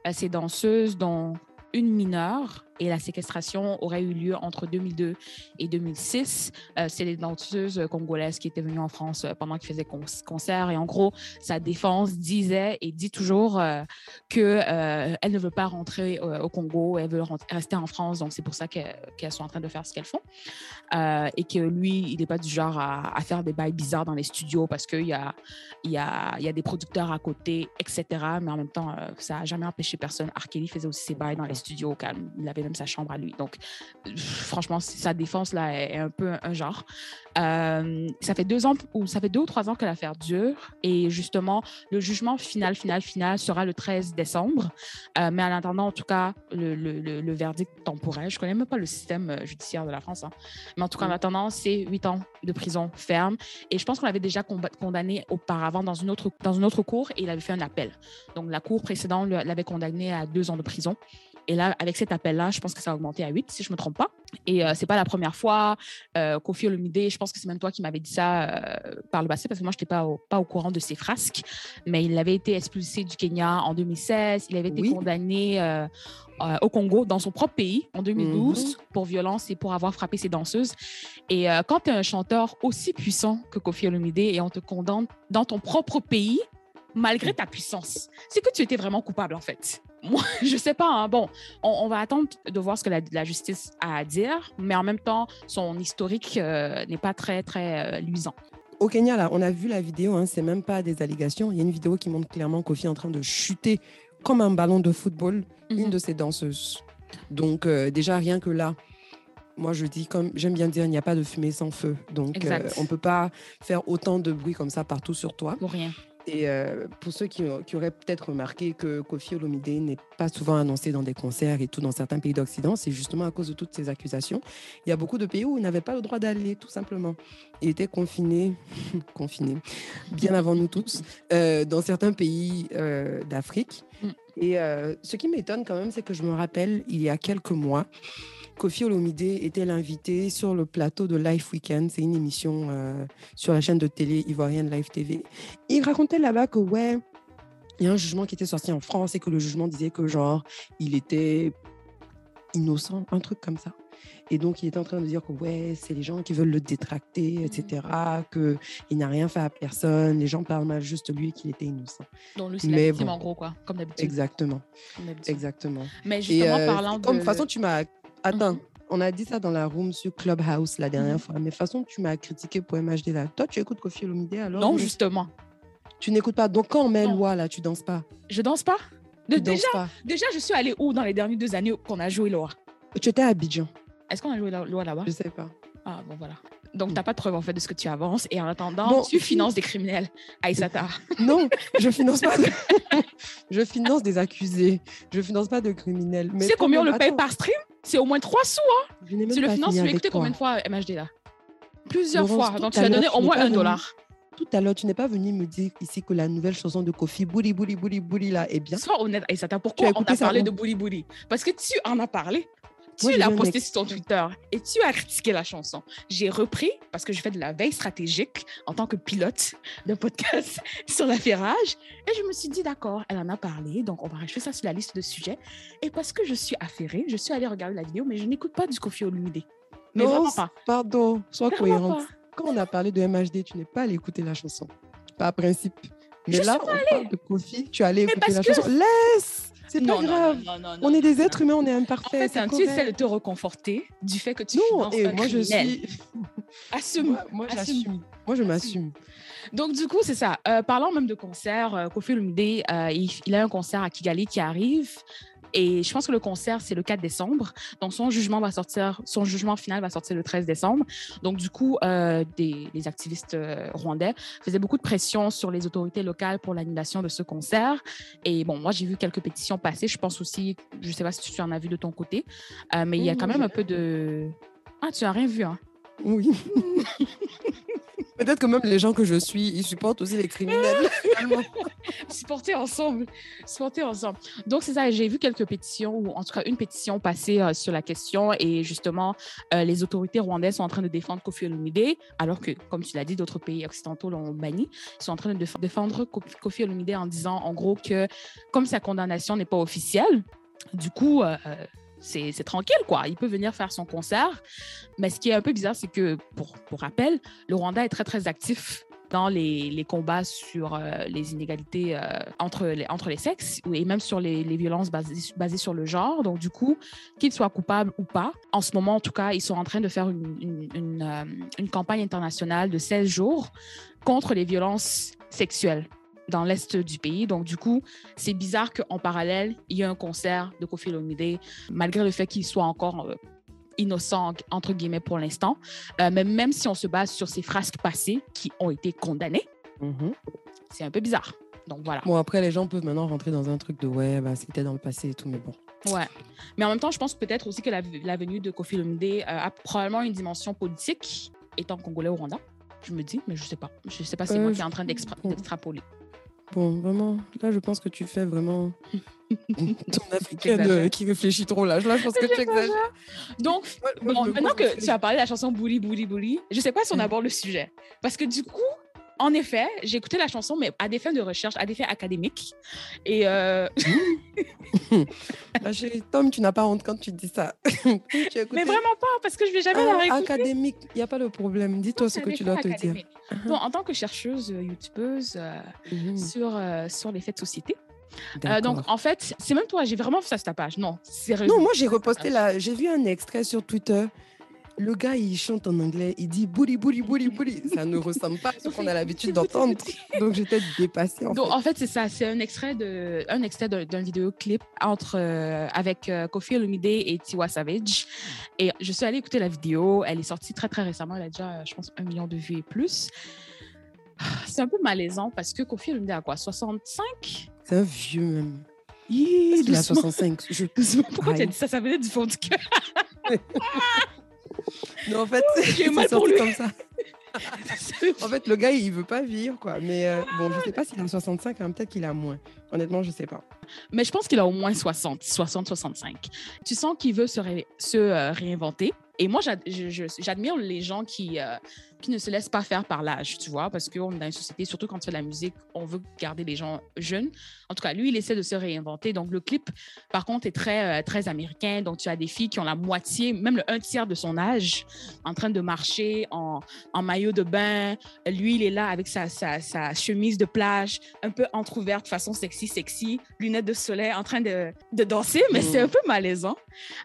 euh, ces danseuses, dont une mineure. Et la séquestration aurait eu lieu entre 2002 et 2006. Euh, C'est les danseuses congolaises qui étaient venues en France euh, pendant qu'ils faisaient con concert. Et en gros, sa défense disait et dit toujours euh, qu'elle ne veut pas rentrer euh, au Congo, elle veut rester en France. Donc, c'est pour ça qu'elles sont en train de faire ce qu'elles font. Euh, et que lui, il n'est pas du genre à, à faire des bails bizarres dans les studios parce qu'il y a, il y, a, il y a des producteurs à côté, etc. Mais en même temps, euh, ça n'a jamais empêché personne. R. Kelly faisait aussi ses bails dans les studios calme. Il avait même sa chambre à lui. Donc, franchement, sa défense là est, un peu un, genre. Euh, ça fait deux ans ou ça fait deux ou trois ans que l'affaire dure. Et justement, le jugement final, final, final sera le 13 décembre. Euh, mais en attendant, en tout cas, le, le, le, le verdict temporel, je connais même pas le système euh, judiciaire de la France, hein. mais en tout cas, en Mm. attendant, c'est huit ans de prison ferme. Et je pense qu'on l'avait déjà condamné auparavant dans une, autre, dans une autre cour et il avait fait un appel. Donc, la cour précédente l'avait condamné à deux ans de prison. Et là, avec cet appel-là, je pense que ça a augmenté à 8, si je ne me trompe pas. Et euh, c'est pas la première fois. Euh, Kofi Olomide, je pense que c'est même toi qui m'avais dit ça euh, par le passé, parce que moi, je n'étais pas au, pas au courant de ces frasques. Mais il avait été expulsé du Kenya en 2016. Il avait été Oui. condamné euh, euh, au Congo, dans son propre pays, en 2012, pour violence et pour avoir frappé ses danseuses. Et quand tu es un chanteur aussi puissant que Kofi Olomide et on te condamne dans ton propre pays, malgré ta puissance, c'est que tu étais vraiment coupable, en fait. Moi, [laughs] je sais pas. hein. Bon, on, on va attendre de voir ce que la, la justice a à dire, mais en même temps, son historique euh, n'est pas très, très euh, luisant. Au Kenya, là, on a vu la vidéo, hein, c'est même pas des allégations. Il y a une vidéo qui montre clairement Kofi en train de chuter comme un ballon de football une Mhm. de ses danseuses. Donc, euh, déjà, rien que là, moi, je dis, comme j'aime bien dire, il n'y a pas de fumée sans feu. Donc, euh, on ne peut pas faire autant de bruit comme ça partout sur toi. Pour rien. Et euh, pour ceux qui, qui auraient peut-être remarqué que Kofi Olomide n'est pas souvent annoncé dans des concerts et tout dans certains pays d'Occident, c'est justement à cause de toutes ces accusations. Il y a beaucoup de pays où il n'avait pas le droit d'aller, tout simplement. Il était confiné, [laughs] confiné, bien avant nous tous, euh, dans certains pays euh, d'Afrique. Mm. Et ce qui m'étonne quand même, c'est que je me rappelle, il y a quelques mois, Kofi Olomide était l'invité sur le plateau de Life Weekend? C'est une émission euh, sur la chaîne de télé ivoirienne Live TV. Il racontait là-bas que, ouais, il y a un jugement qui était sorti en France et que le jugement disait que, genre, il était innocent, un truc comme ça. Et donc, il était en train de dire que, ouais, c'est les gens qui veulent le détracter, etc., qu'il n'a rien fait à personne, les gens parlent mal juste de lui et qu'il était innocent. Donc, lui, c'est la Mais victime, bon. en gros, quoi, comme d'habitude. Exactement, Comme d'habitude. exactement. Mais Et justement, euh, parlant de... comme de toute façon, tu m'as. Attends, Mhm. on a dit ça dans la room sur Clubhouse la dernière Mhm. fois, mais de toute façon, tu m'as critiqué pour MHD là. Toi, tu écoutes Kofi Olomide alors Non, mais justement. Tu n'écoutes pas. Donc, quand on met loi là, tu danses pas. Je danse pas. De- Tu danses déjà, pas. déjà, je suis allée où dans les dernières deux années qu'on a joué Loa Tu étais à Abidjan. Est-ce qu'on a joué Loa là-bas? Je sais pas. Ah, bon, voilà. Donc, tu n'as pas de preuve, en fait, de ce que tu avances. Et en attendant, tu finances des criminels. Aïssata. [laughs] Non, je finance pas. de- [laughs] [laughs] je finance des accusés. Je finance pas de criminels. Tu sais combien on le paye par stream? C'est au moins 3 sous. Hein tu le finances, tu l'as écouté combien de fois, MHD, là? Plusieurs Laurence, fois. Donc, tu as donné au moins un dollar. Tout à l'heure, tu n'es pas venu me dire ici que la nouvelle chanson de Kofi, Bouli Bouli Bouli Bouli là, est bien. Sois honnête, Aïssata. Tu Pourquoi on ça parlé de Bouli Bouli? Parce que tu en as parlé. Tu l'as posté sur ton Twitter et tu as critiqué la chanson. J'ai repris parce que je fais de la veille stratégique en tant que pilote de podcast [laughs] sur l'affairage. Et je me suis dit, d'accord, elle en a parlé, donc on va rajouter ça sur la liste de sujets. Et parce que je suis affairée, je suis allée regarder la vidéo, mais je n'écoute pas du Kofi Olomide. Mais Non, vraiment pas. Pardon, sois Vraiment cohérente. pas. Quand on a parlé de MHD, tu n'es pas allé écouter la chanson. Par principe. Mais Je là, on parle de Kofi, tu es allé écouter la que- chanson. Laisse C'est pas grave. on est des êtres humains, on est imparfaits. En fait, tu essaies de te reconforter du fait que tu non, et moi je suis. [laughs] Assume. Moi, j'assume. Moi, je m'assume. Donc, du coup, c'est ça. Euh, parlant même de concert, euh, Kofi Olomide, euh, il, il, a un concert à Kigali qui arrive. Et je pense que le concert, c'est le 4 décembre. Donc, son jugement va sortir, son jugement final va sortir le 13 décembre. Donc, du coup, euh, des, les activistes euh, rwandais faisaient beaucoup de pression sur les autorités locales pour l'annulation de ce concert. Et bon, moi, j'ai vu quelques pétitions passer. Je pense aussi, je ne sais pas si tu en as vu de ton côté, euh, mais il y a quand même un peu de... Ah, tu n'as rien vu, hein? Oui. [laughs] Peut-être que même les gens que je suis, ils supportent aussi les criminels. [laughs] Supporter ensemble. Supporter ensemble. Donc, c'est ça. J'ai vu quelques pétitions, ou en tout cas une pétition passer euh, sur la question. Et justement, euh, les autorités rwandaises sont en train de défendre Kofi Olomide, alors que, comme tu l'as dit, d'autres pays occidentaux l'ont banni. Ils sont en train de défendre Kofi Olomide en disant, en gros, que comme sa condamnation n'est pas officielle, du coup, euh, c'est tranquille, quoi. Il peut venir faire son concert. Mais ce qui est un peu bizarre, c'est que, pour, pour rappel, le Rwanda est très, très actif dans les, les combats sur euh, les inégalités euh, entre, les, entre les sexes et même sur les, les violences basées, basées, sur le genre. Donc, du coup, qu'ils soient coupables ou pas, en ce moment, en tout cas, ils sont en train de faire une, une, une, euh, une campagne internationale de 16 jours contre les violences sexuelles dans l'est du pays. Donc, du coup, c'est bizarre qu'en parallèle, il y ait un concert de Kofi Olomide, malgré le fait qu'il soit encore euh, innocent, entre guillemets, pour l'instant. Euh, mais même si on se base sur ces frasques passées qui ont été condamnées, mm-hmm. c'est un peu bizarre. Donc, voilà. Bon, après, les gens peuvent maintenant rentrer dans un truc de ouais, bah, c'était dans le passé et tout, mais bon. Ouais. Mais en même temps, je pense peut-être aussi que la, la, venue de Kofi Olomide euh, a probablement une dimension politique, étant congolais au Rwanda. Je me dis, mais je sais pas. Je sais pas, c'est euh, moi qui est en train d'extrapoler. Bon, vraiment, là, je pense que tu fais vraiment [laughs] ton africaine qui réfléchit trop. Là, là je pense que tu exagères. Donc, bon, maintenant que tu as parlé de la chanson Bouli, Bouli, Bouli, je sais pas si on aborde le sujet. Parce que du coup, en effet, j'ai écouté la chanson, mais à des fins de recherche, à des fins académiques. Et. Euh... [laughs] Tom, tu n'as pas honte quand tu dis ça. [laughs] Mais vraiment pas, parce que je ne vais jamais la réécouter. Académique, il n'y a pas de problème. Dis-toi ce que tu dois te dire. Bon, en tant que chercheuse, euh, youtubeuse euh, mhm. sur, euh, sur les faits de société, euh, donc, en fait, c'est même toi, j'ai vraiment vu ça sur ta page. Non, sérieusement. Non, moi, j'ai reposté là. J'ai vu un extrait sur Twitter le gars, il chante en anglais, il dit bouli, bouli, bouli, bouli. Ça ne ressemble pas à ce qu'on a l'habitude d'entendre. Donc, j'étais dépassée. En Donc, fait. en fait, c'est ça. C'est un extrait de, un extrait d'un vidéoclip entre, euh, avec euh, Kofi Olomide et Tiwa Savage. Et je suis allée écouter la vidéo. Elle est sortie très, très récemment. Elle a déjà, je pense, un million de vues et plus. C'est un peu malaisant parce que Kofi Olomide a quoi 65 C'est un vieux même. Il a 65. Je... Pourquoi tu as dit ça? Ça venait du fond du cœur. [laughs] non, en fait, [laughs] mal pour lui. comme ça. [laughs] en fait, le gars, il veut pas vivre, quoi. Mais euh, bon, je sais pas s'il a 65, hein, peut-être qu'il a moins. Honnêtement, je sais pas. Mais je pense qu'il a au moins 60, 60, 65. Tu sens qu'il veut se, ré se euh, réinventer. Et moi, j'admire les gens qui, euh, qui ne se laissent pas faire par l'âge, tu vois, parce qu'on est dans une société, surtout quand tu fais de la musique, on veut garder les gens jeunes. En tout cas, lui, il essaie de se réinventer. Donc, le clip, par contre, est très, euh, très américain. Donc, tu as des filles qui ont la moitié, même le un tiers de son âge, en train de marcher en, en maillot de bain. Lui, il est là avec sa, sa, sa chemise de plage, un peu entrouverte, façon sexy, sexy, lunettes de soleil, en train de, de danser, mais c'est un peu malaisant.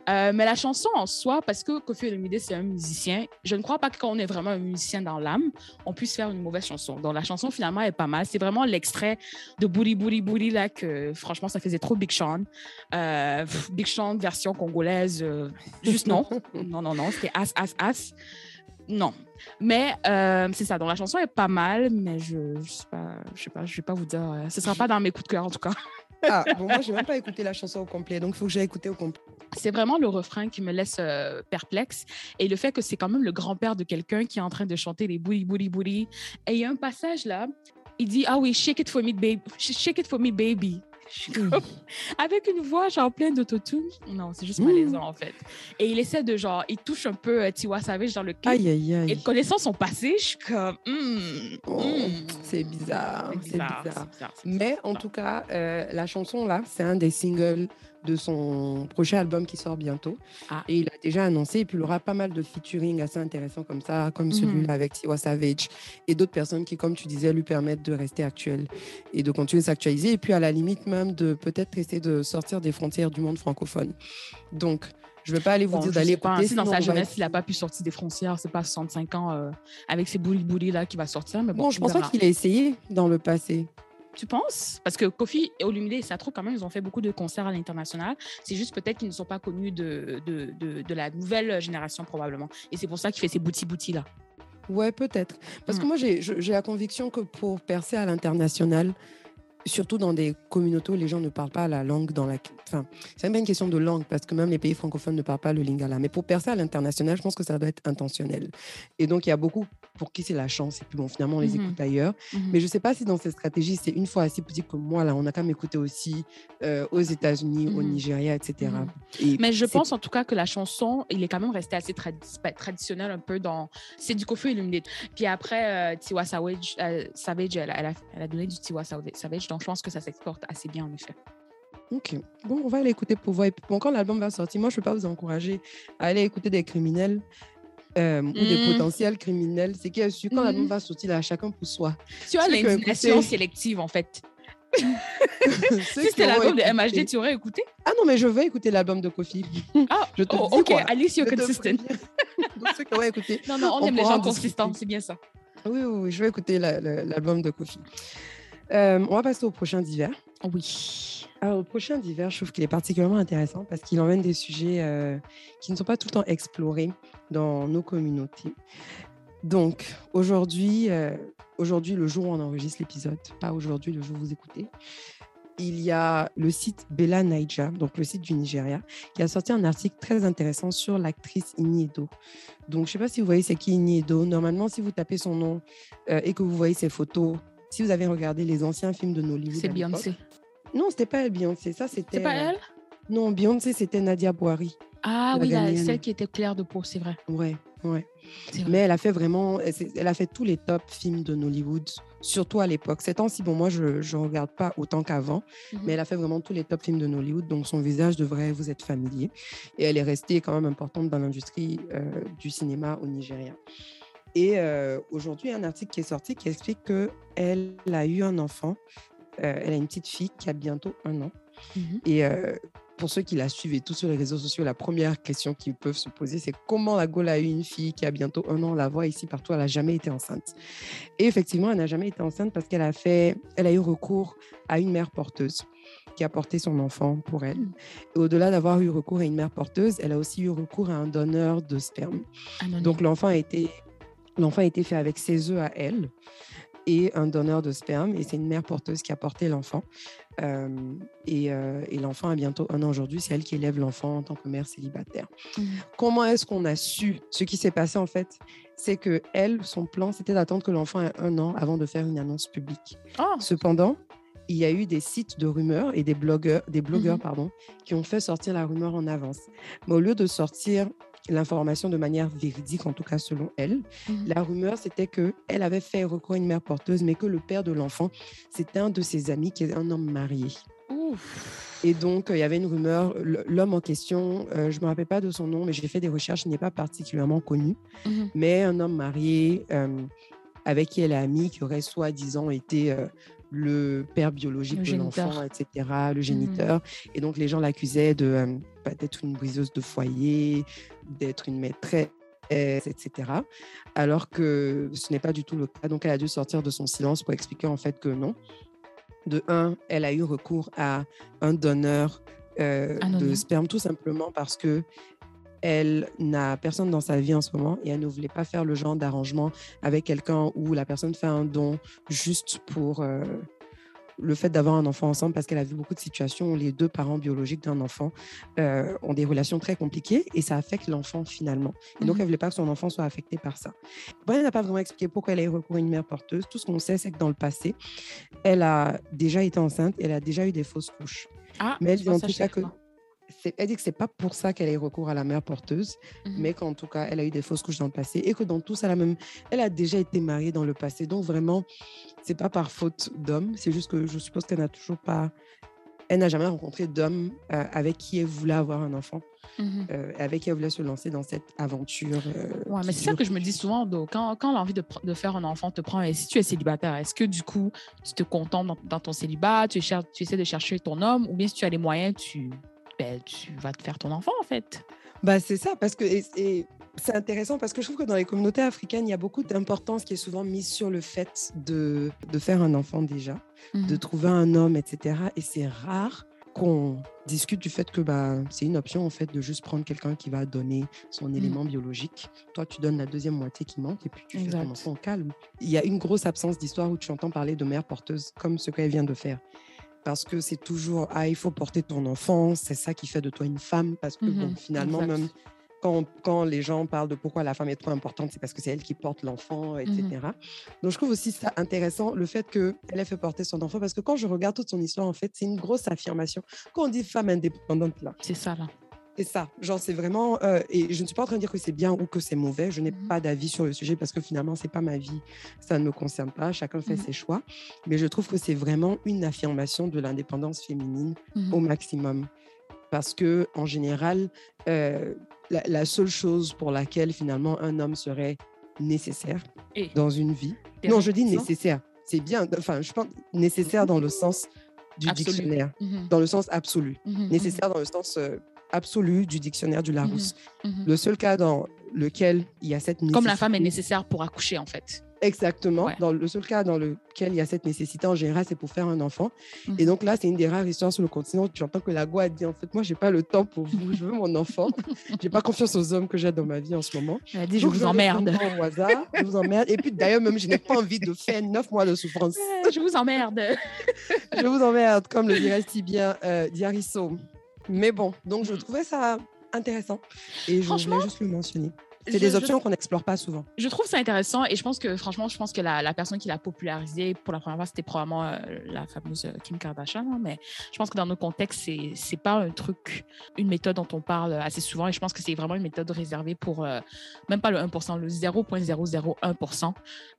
Euh, mais la chanson en soi, parce que Kofi Olomide, c'est un musicien, je ne crois pas que quand on est vraiment un musicien, dans l'âme, on puisse faire une mauvaise chanson. Donc la chanson finalement est pas mal. C'est vraiment l'extrait de Bouli Bouli Bouli là que franchement ça faisait trop Big Sean. Euh, Big Sean version congolaise, euh, juste non. [laughs] non, non, non, c'était as, as, as. Non. Mais euh, c'est ça. Donc la chanson est pas mal, mais je, je sais pas, je sais pas, je vais pas vous dire. Ce sera pas dans mes coups de cœur en tout cas. Ah, bon, moi, je n'ai même pas écouté la chanson au complet, donc il faut que j'aille écouter au complet. C'est vraiment le refrain qui me laisse euh, perplexe et le fait que c'est quand même le grand-père de quelqu'un qui est en train de chanter les bouli bouli bouli. Et il y a un passage là, il dit Ah oui, shake it for me, baby. Shake it for me, baby. [laughs] avec une voix genre pleine d'autotune. Non, c'est juste malaisant en fait. Et il essaie de genre, il touche un peu euh, Tiwa Savage dans le clip. Aïe, aïe, aïe. Et connaissant son passé, je suis comme, hmm, oh, hmm. c'est bizarre, c'est bizarre. bizarre. Mais en tout cas, euh, la chanson là, c'est un des singles de son prochain album qui sort bientôt. Ah. Et il a déjà annoncé, et puis il aura pas mal de featuring assez intéressants comme ça, comme Mhm. celui-là avec Tiwa Savage et d'autres personnes qui, comme tu disais, lui permettent de rester actuel et de continuer de s'actualiser. Et puis à la limite même de peut-être essayer de sortir des frontières du monde francophone. Donc, je ne vais pas aller vous Bon, dire d'aller écouter. si dans sa jeunesse, il n'a pas pu sortir des frontières, c'est pas 65 ans euh, avec ses boulis boulis là qui va sortir. Mais bon, Bon, je pense pas qu'il a essayé dans le passé. Tu penses? Parce que Kofi et Olumide et Satro, quand même, ils ont fait beaucoup de concerts à l'international. C'est juste peut-être qu'ils ne sont pas connus de, de, de, de la nouvelle génération, probablement. Et c'est pour ça qu'il fait ces boutis-boutis là. Ouais, peut-être. Parce que Mm. moi, j'ai la conviction que pour percer à l'international, surtout dans des communautés où les gens ne parlent pas la langue dans la... Enfin, c'est même pas une question de langue, parce que même les pays francophones ne parlent pas le lingala. Mais pour percer à l'international, je pense que ça doit être intentionnel. Et donc, il y a beaucoup pour qui c'est la chance. Et puis, bon, finalement, on les Mhm. écoute ailleurs. Mais je ne sais pas si dans ces stratégies, c'est une fois assez petit comme moi, là, on a quand même écouté aussi euh, aux États-Unis, au Mhm. Nigeria, etc. Mhm. Et Mais je pense en tout cas que la chanson, il est quand même resté assez tradi- pas- traditionnel un peu dans. C'est du Kofi Illuminate. Puis après, euh, Tiwa Savage, euh, Savage elle, a- elle a, elle a donné du Tiwa Savage. Savage, donc je pense que ça s'exporte assez bien en effet. Ok. Bon, on va aller écouter pour voir. Et puis, bon, quand l'album va sortir, moi, je ne peux pas vous encourager à aller écouter des criminels euh, ou des Mm. potentiels criminels. C'est qu'il y a su, quand Mhm. l'album va sortir, là, chacun pour soi. Tu as l'indignation [laughs] sélective en fait. [laughs] Si c'était l'album de MHD, tu aurais écouté? Ah non, mais je veux écouter l'album de Kofi. Ah, [laughs] Je te oh, dis, ok, quoi. least you're consistent. Donc, ceux qui écouté. Non, non, on, On aime les gens consistants, c'est bien ça. Oui, oui, oui, je vais écouter la- la- l'album de Kofi. Euh, on va passer au prochain d'hiver. Oui. Alors, le prochain d'hiver, je trouve qu'il est particulièrement intéressant parce qu'il emmène des sujets euh, qui ne sont pas tout le temps explorés dans nos communautés. Donc, aujourd'hui, euh, aujourd'hui, le jour où on enregistre l'épisode, pas aujourd'hui, le jour où vous écoutez, il y a le site Bella Naija, donc le site du Nigeria, qui a sorti un article très intéressant sur l'actrice Iniedo. Donc, je ne sais pas si vous voyez c'est qui Iniedo. Normalement, si vous tapez son nom euh, et que vous voyez ses photos, si vous avez regardé les anciens films de Nollywood, C'est Beyoncé. non, c'était pas elle, Beyoncé. Ça, c'était. C'est pas euh, elle? Non, Beyoncé, c'était Nadia Boari. Ah oui, la- celle qui était claire de peau, c'est vrai. Ouais, ouais. vrai. Mais elle a fait vraiment. Elle a fait tous les top films de Nollywood, surtout à l'époque. Ces temps-ci, bon, moi, je ne regarde pas autant qu'avant, Mhm. mais elle a fait vraiment tous les top films de Nollywood, donc son visage devrait vous être familier. Et elle est restée quand même importante dans l'industrie euh, du cinéma au Nigeria. Et euh, aujourd'hui, un article qui est sorti qui explique qu'elle a eu un enfant. Euh, elle a une petite fille qui a bientôt un an. Mhm. Et euh, pour ceux qui la suivent et tous sur les réseaux sociaux, la première question qu'ils peuvent se poser, c'est comment la Gaule a eu une fille qui a bientôt un an, on la voit ici partout, elle n'a jamais été enceinte. Et effectivement, elle n'a jamais été enceinte parce qu'elle a fait, elle a eu recours à une mère porteuse qui a porté son enfant pour elle. Mm. Et au-delà d'avoir eu recours à une mère porteuse, elle a aussi eu recours à un donneur de sperme. Donc l'enfant a été, l'enfant a été fait avec ses œufs à elle et un donneur de sperme. Et c'est une mère porteuse qui a porté l'enfant. Euh, et euh, et l'enfant a bientôt un an aujourd'hui. C'est elle qui élève l'enfant en tant que mère célibataire. Mhm. Comment est-ce qu'on a su ce qui s'est passé en fait? C'est que elle, son plan, c'était d'attendre que l'enfant ait un an avant de faire une annonce publique. Oh, Cependant, il y a eu des sites de rumeurs et des blogueurs, des blogueurs Mhm. pardon, qui ont fait sortir la rumeur en avance. Mais au lieu de sortir l'information de manière véridique, en tout cas selon elle, Mhm. la rumeur c'était que elle avait fait recours à une mère porteuse, mais que le père de l'enfant, c'était un de ses amis qui est un homme marié. ouf. Et donc, euh, il y avait une rumeur, l'homme en question, euh, je ne me rappelle pas de son nom, mais j'ai fait des recherches, il n'est pas particulièrement connu, Mhm. mais un homme marié euh, avec qui elle est amie, qui aurait soi-disant été le père biologique Le de l'enfant, etc., le géniteur. Et donc, les gens l'accusaient de, d'être une briseuse de foyer, d'être une maîtresse etc. Alors que ce n'est pas du tout le cas. Donc, elle a dû sortir de son silence pour expliquer en fait que non. De un, elle a eu recours à un donneur euh, de sperme tout simplement parce que elle n'a personne dans sa vie en ce moment et elle ne voulait pas faire le genre d'arrangement avec quelqu'un où la personne fait un don juste pour euh, le fait d'avoir un enfant ensemble parce qu'elle a vu beaucoup de situations où les deux parents biologiques d'un enfant euh, ont des relations très compliquées et ça affecte l'enfant finalement. Et donc, Mhm. elle voulait pas que son enfant soit affecté par ça. Brian n'a pas vraiment expliqué pourquoi elle a eu recours à une mère porteuse. Tout ce qu'on sait, c'est que dans le passé, elle a déjà été enceinte, elle a déjà eu des fausses couches. Ah, Mais elle dit en tout cas que pas. Elle dit que c'est pas pour ça qu'elle a eu recours à la mère porteuse, Mhm. mais qu'en tout cas, elle a eu des fausses couches dans le passé et que dans tout ça, la même, elle a déjà été mariée dans le passé. Donc vraiment, c'est pas par faute d'homme, c'est juste que je suppose qu'elle n'a toujours pas elle n'a jamais rencontré d'homme euh, avec qui elle voulait avoir un enfant, Mhm. euh, avec qui elle voulait se lancer dans cette aventure. euh, Ouais, mais c'est ça que je me dis souvent, donc, quand, quand l'envie de, faire un enfant te prend, et si tu es célibataire, est-ce que du coup, tu te contentes dans, dans ton célibat, tu, tu essaies de chercher ton homme, ou bien si tu as les moyens, tu, ben, tu vas te faire ton enfant, en fait. Bah, c'est ça, parce que et- et c'est intéressant parce que je trouve que dans les communautés africaines, il y a beaucoup d'importance qui est souvent mise sur le fait de, de faire un enfant déjà, de Mhm. trouver un homme, etc. Et c'est rare qu'on discute du fait que bah, c'est une option en fait de juste prendre quelqu'un qui va donner son élément biologique. Toi, tu donnes la deuxième moitié qui manque et puis tu fais ton Exact. enfant calme. Il y a une grosse absence d'histoire où tu entends parler de mère porteuse comme ce qu'elle vient de faire. Parce que c'est toujours, ah, il faut porter ton enfant, c'est ça qui fait de toi une femme. Parce que bon, Mhm, finalement, exact. même quand, quand les gens parlent de pourquoi la femme est trop importante, c'est parce que c'est elle qui porte l'enfant, etc. Donc, je trouve aussi ça intéressant, le fait qu'elle ait fait porter son enfant, parce que quand je regarde toute son histoire, en fait, c'est une grosse affirmation. Quand on dit femme indépendante, là, C'est ça, là. C'est ça. Genre, c'est vraiment. euh, et je ne suis pas en train de dire que c'est bien ou que c'est mauvais. Je n'ai Mhm. pas d'avis sur le sujet parce que finalement, c'est pas ma vie. Ça ne me concerne pas. Chacun fait Mhm. ses choix. Mais je trouve que c'est vraiment une affirmation de l'indépendance féminine Mhm. au maximum. Parce que, en général, euh, la, la seule chose pour laquelle finalement un homme serait nécessaire Et dans une vie. Non, je dis nécessaire. C'est bien. Enfin, je pense nécessaire dans le sens du Absolu. dictionnaire, dans le sens absolu. Nécessaire dans le sens euh, absolu du dictionnaire du Larousse. mhm, mhm. Le seul cas dans lequel il y a cette nécessité. Comme la femme est nécessaire pour accoucher, en fait. Exactement. Ouais. Dans le seul cas dans lequel il y a cette nécessité, en général, c'est pour faire un enfant. Mhm. Et donc là, c'est une des rares histoires sur le continent où tu entends que la dit en fait, moi, j'ai pas le temps pour vous, je veux mon enfant. [laughs] j'ai pas confiance aux hommes que j'ai dans ma vie en ce moment. Elle a dit, je vous emmerde. Au hasard, je vous emmerde. Et puis d'ailleurs, même, je n'ai pas envie de faire neuf mois de souffrance. je vous emmerde. [laughs] je vous emmerde, comme le dirait si bien euh, Diarisso. Mais bon, donc je trouvais ça intéressant et je voulais juste le mentionner. C'est des options qu'on n'explore pas souvent. Je trouve ça intéressant et je pense que, franchement, je pense que la, la personne qui l'a popularisé pour la première fois, c'était probablement euh, la fameuse euh, Kim Kardashian. hein, mais je pense que dans nos contextes, c'est pas un truc, une méthode dont on parle assez souvent. Et je pense que c'est vraiment une méthode réservée pour euh, même pas le 1%, le 0,001%.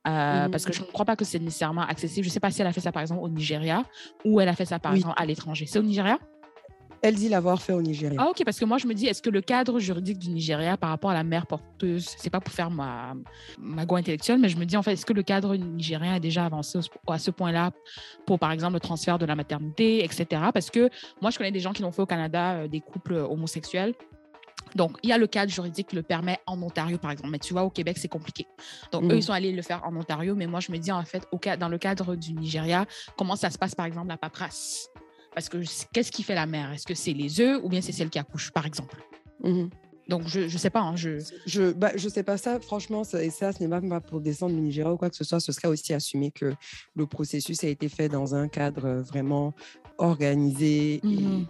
euh, Mhm. Parce que je ne crois pas que c'est nécessairement accessible. Je sais pas si elle a fait ça, par exemple, au Nigeria ou elle a fait ça, par Oui. exemple, à l'étranger. C'est au Nigeria? Elle dit l'avoir fait au Nigeria. Ah, ok, parce que moi, je me dis, est-ce que le cadre juridique du Nigeria par rapport à la mère porteuse, c'est pas pour faire ma, ma go intellectuelle, mais je me dis, en fait, est-ce que le cadre nigérien a déjà avancé au- à ce point-là pour, par exemple, le transfert de la maternité, etc. Parce que moi, je connais des gens qui l'ont fait au Canada, euh, des couples homosexuels. Donc, il y a le cadre juridique qui le permet en Ontario, par exemple. Mais tu vois, au Québec, c'est compliqué. Donc, eux, ils sont allés le faire en Ontario. Mais moi, je me dis, en fait, au dans le cadre du Nigeria, comment ça se passe, par exemple, la paperasse? Parce que qu'est-ce qui fait la mère? Est-ce que c'est les œufs ou bien c'est celle qui accouche, par exemple? Mhm. Donc, je ne sais pas. hein, je... Je bah, je sais pas ça, franchement, ça, et ça, ce n'est pas pour descendre du Nigeria ou quoi que ce soit. Ce serait aussi assumé que le processus a été fait dans un cadre euh, vraiment organisé. et- Mhm.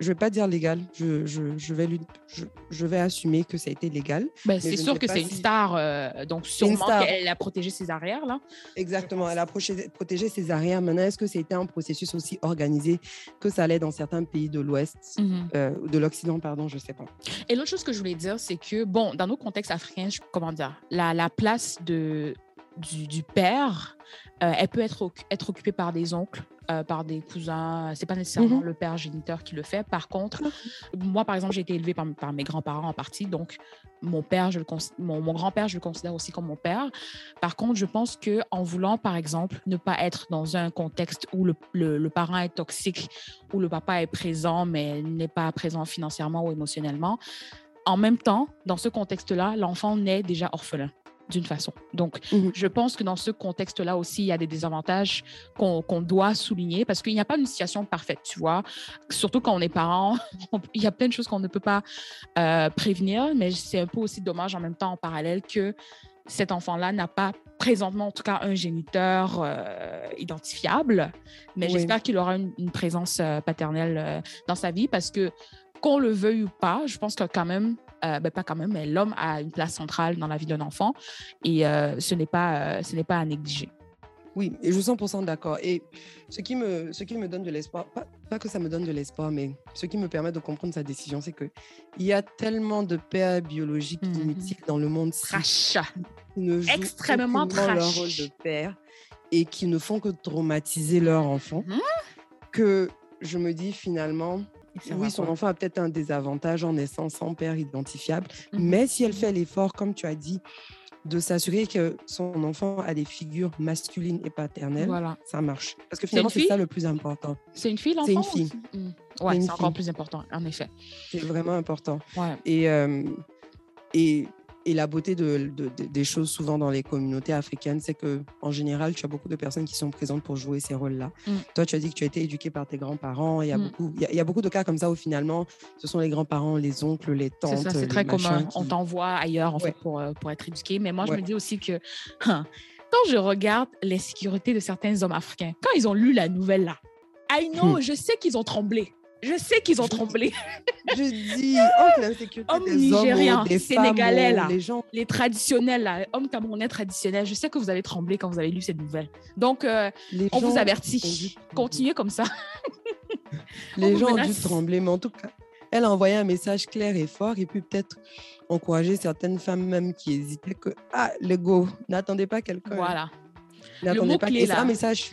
Je vais pas dire légal, je, je, je vais lui, je, je vais assumer que ça a été légal. Ben, c'est ne sûr que c'est une si- star. euh, donc, sûrement star. qu'elle a protégé ses arrières, là. Exactement, elle a protégé, ses arrières. Maintenant, est-ce que c'était un processus aussi organisé que ça allait dans certains pays de l'Ouest, euh, de l'Occident, pardon, je sais pas. Et l'autre chose que je voulais dire, c'est que, bon, dans nos contextes africains, comment dire, la, la place de, du, du père, euh, elle peut être, être occupée par des oncles, euh, par des cousins. C'est pas nécessairement Mhm. le père géniteur qui le fait. Par contre, moi, par exemple, j'ai été élevée par, par mes grands-parents en partie, donc mon père, je le mon, mon grand-père, je le considère aussi comme mon père. Par contre, je pense que en voulant, par exemple, ne pas être dans un contexte où le, le- le parent est toxique, où le papa est présent mais n'est pas présent financièrement ou émotionnellement, en même temps, dans ce contexte-là, l'enfant naît déjà orphelin d'une façon. Donc, Mhm. je pense que dans ce contexte-là aussi, il y a des désavantages qu'on doit souligner parce qu'il n'y a pas une situation parfaite, tu vois. Surtout quand on est parent, [laughs] on- il y a plein de choses qu'on ne peut pas euh, prévenir, mais c'est un peu aussi dommage en même temps en parallèle que cet enfant-là n'a pas présentement, en tout cas, un géniteur euh, identifiable. Mais Oui. j'espère qu'il aura une, une présence euh, paternelle dans sa vie parce que qu'on le veuille ou pas, je pense que quand même, euh, ben pas quand même, mais l'homme a une place centrale dans la vie d'un enfant et euh, ce n'est pas, euh, ce n'est pas à négliger. Oui, et je suis 100% d'accord. Et ce qui, me, ce qui me donne de l'espoir, pas, pas que ça me donne de l'espoir, mais ce qui me permet de comprendre sa décision, c'est qu'il y a tellement de pères biologiques Mhm. inutiles dans le monde Trash. qui ne jouent Extrêmement leur rôle de père et qui ne font que traumatiser leur enfant, Mhm. que je me dis finalement, oui, son enfant a peut-être un désavantage en naissant sans père identifiable, mmh mais si elle fait l'effort, comme tu as dit, de s'assurer que son enfant a des figures masculines et paternelles, voilà. ça marche. Parce que finalement, c'est ça le plus important. C'est une fille, l'enfant C'est une fille. Mmh. Ouais, c'est encore plus important, en effet. C'est vraiment important. Ouais. Et, euh, et et la beauté de, des choses souvent dans les communautés africaines, c'est que en général, tu as beaucoup de personnes qui sont présentes pour jouer ces rôles-là. Mm. Toi, tu as dit que tu as été éduqué par tes grands-parents. Il y, a mm. beaucoup, il, y a, beaucoup de cas comme ça où finalement, ce sont les grands-parents, les oncles, les tantes. C'est très commun. On t'envoie ailleurs en fait pour, euh, pour être éduqué. Mais moi, je me dis aussi que hein, quand je regarde les sécurités de certains hommes africains, quand ils ont lu la nouvelle là, I know, hmm. je sais qu'ils ont tremblé. Je sais qu'ils ont tremblé. Je dis, [laughs] oh, l'insécurité hommes nigériens, des sénégalais, là, les, gens... les traditionnels, là, hommes camerounais traditionnels, je sais que vous avez tremblé quand vous avez lu cette nouvelle. Donc, euh, on vous avertit. Continuez comme ça. [laughs] les gens ont dû trembler, mais en tout cas, elle a envoyé un message clair et fort et puis peut-être encourager certaines femmes même qui hésitaient que, ah, le go, n'attendez pas quelqu'un. Voilà. N'attendez pas. Et c'est un message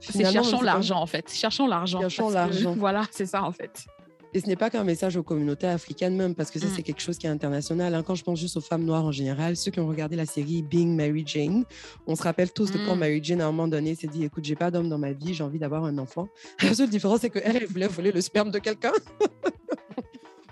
c'est cherchons l'argent, en fait. Cherchons l'argent. Cherchons l'argent. [laughs] Voilà, c'est ça, en fait. Et ce n'est pas qu'un message aux communautés africaines même, parce que ça, mm. c'est quelque chose qui est international. Hein. Quand je pense juste aux femmes noires en général, ceux qui ont regardé la série Being Mary Jane, on se rappelle tous de quand mm. Mary Jane, à un moment donné, s'est dit, écoute, j'ai pas d'homme dans ma vie, j'ai envie d'avoir un enfant. [laughs] La seule différence, c'est qu'elle, elle voulait voler le sperme de quelqu'un. [laughs]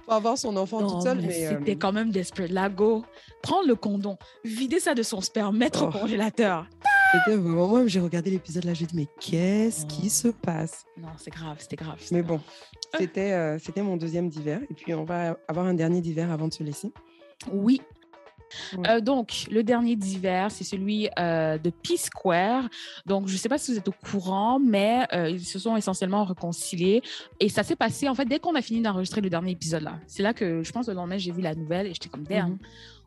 pour avoir son enfant toute seule. Mais, c'était euh, quand même desperate. Lago, prendre le condom, vider ça de son sperme, mettre au oh. congélateur. C'était vraiment moi, j'ai regardé l'épisode là, j'ai dit mais qu'est-ce qui se passe? Non, c'est grave, c'était grave. Mais bon, c'était euh, c'était mon deuxième d'hiver et puis on va avoir un dernier d'hiver avant de se laisser. Oui. Euh, donc, le dernier d'hiver, c'est celui euh, de Peace Square. Donc, je ne sais pas si vous êtes au courant, mais ils se sont essentiellement réconciliés. Et ça s'est passé, en fait, dès qu'on a fini d'enregistrer le dernier épisode là. C'est là que, je pense, le lendemain, j'ai vu la nouvelle et j'étais comme, damn,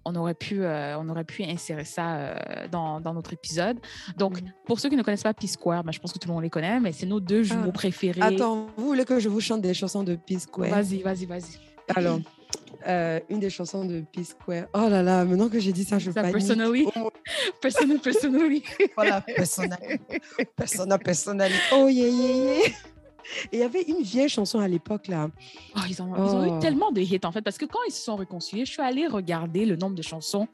on aurait pu, euh, on aurait pu insérer ça euh, dans, dans, notre épisode. Donc, mhm. pour ceux qui ne connaissent pas Peace Square, ben, je pense que tout le monde les connaît, mais c'est nos deux jumeaux ah. préférés. Attends, vous voulez que je vous chante des chansons de Peace Square? Vas-y, vas-y, vas-y. Alors, euh, une des chansons de Peace Square. Oh là là, maintenant que j'ai dit ça, je ça, Personally. Oh. [laughs] Personally, personally. voilà, personnel. Persona, personnel. Oh yeah, yeah, yeah. Et il y avait une vieille chanson à l'époque, là. Oh, ils, ont, eu oh. tellement de hits, en fait, parce que quand ils se sont réconciliés, je suis allée regarder le nombre de chansons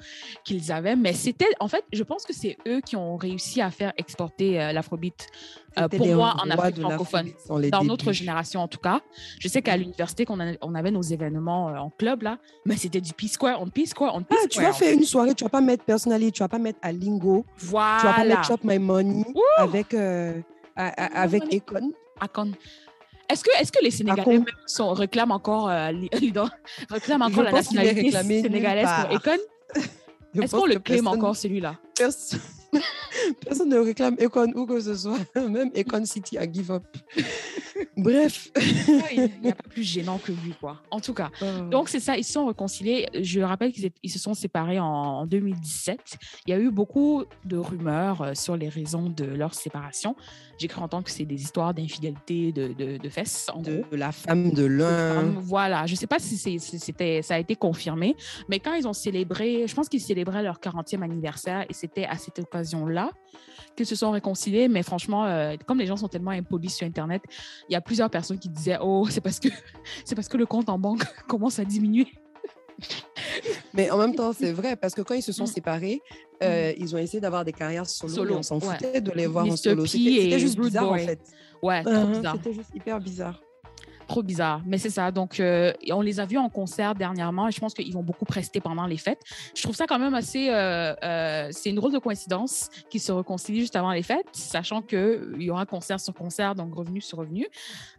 qu'ils avaient, mais c'était, en fait, je pense que c'est eux qui ont réussi à faire exporter euh, l'afrobeat euh, pour moi en Afrique francophone, dans notre génération en tout cas. Je sais qu'à l'université, qu'on on avait nos événements euh, en club, là, mais c'était du Peace Square, on Peace Square, on Peace ah, Tu vas faire une soirée, tu vas pas mettre Personally, tu vas pas mettre Alingo, voilà. tu vas pas mettre Chop My Money avec, avec Econ. Est-ce que, est que les Sénégalais sont, réclament encore, euh, [laughs] réclament encore la nationalité sénégalaise pour Econ? [laughs] Est-ce qu'on le clame encore celui-là? [laughs] Personne ne réclame Econ où que ce soit. Même Econ City a give up. Bref. il n'y a pas plus gênant que lui, quoi. En tout cas. Oh. Donc, c'est ça. Ils se sont réconciliés. Je rappelle qu'ils se sont séparés en, 2017. Il y a eu beaucoup de rumeurs euh, sur les raisons de leur séparation. J'ai cru entendre que c'est des histoires d'infidélité de, de, fesses, en de, la femme de l'un. Voilà. Je ne sais pas si c'était, ça a été confirmé, mais quand ils ont célébré, je pense qu'ils célébraient leur 40e anniversaire et c'était à cette occasion-là qu'ils se sont réconciliés. Mais franchement, euh, comme les gens sont tellement impolis sur Internet, il y a plusieurs personnes qui disaient Oh, c'est parce que, [laughs] c'est parce que le compte en banque [laughs] commence à diminuer. Mais en même temps, c'est vrai, parce que quand ils se sont mm. séparés, euh, mm. ils ont essayé d'avoir des carrières solo, solo on s'en foutait de les voir en solo. C'était juste bizarre, en fait. Ouais, uh-huh, C'était juste hyper bizarre trop bizarre. Mais c'est ça. Donc, euh, on les a vus en concert dernièrement et je pense qu'ils vont beaucoup prester pendant les fêtes. Je trouve ça quand même assez. Euh, euh, c'est une drôle de coïncidence qu'ils se réconcilient juste avant les fêtes, sachant qu'il y aura concert sur concert, donc revenu sur revenu.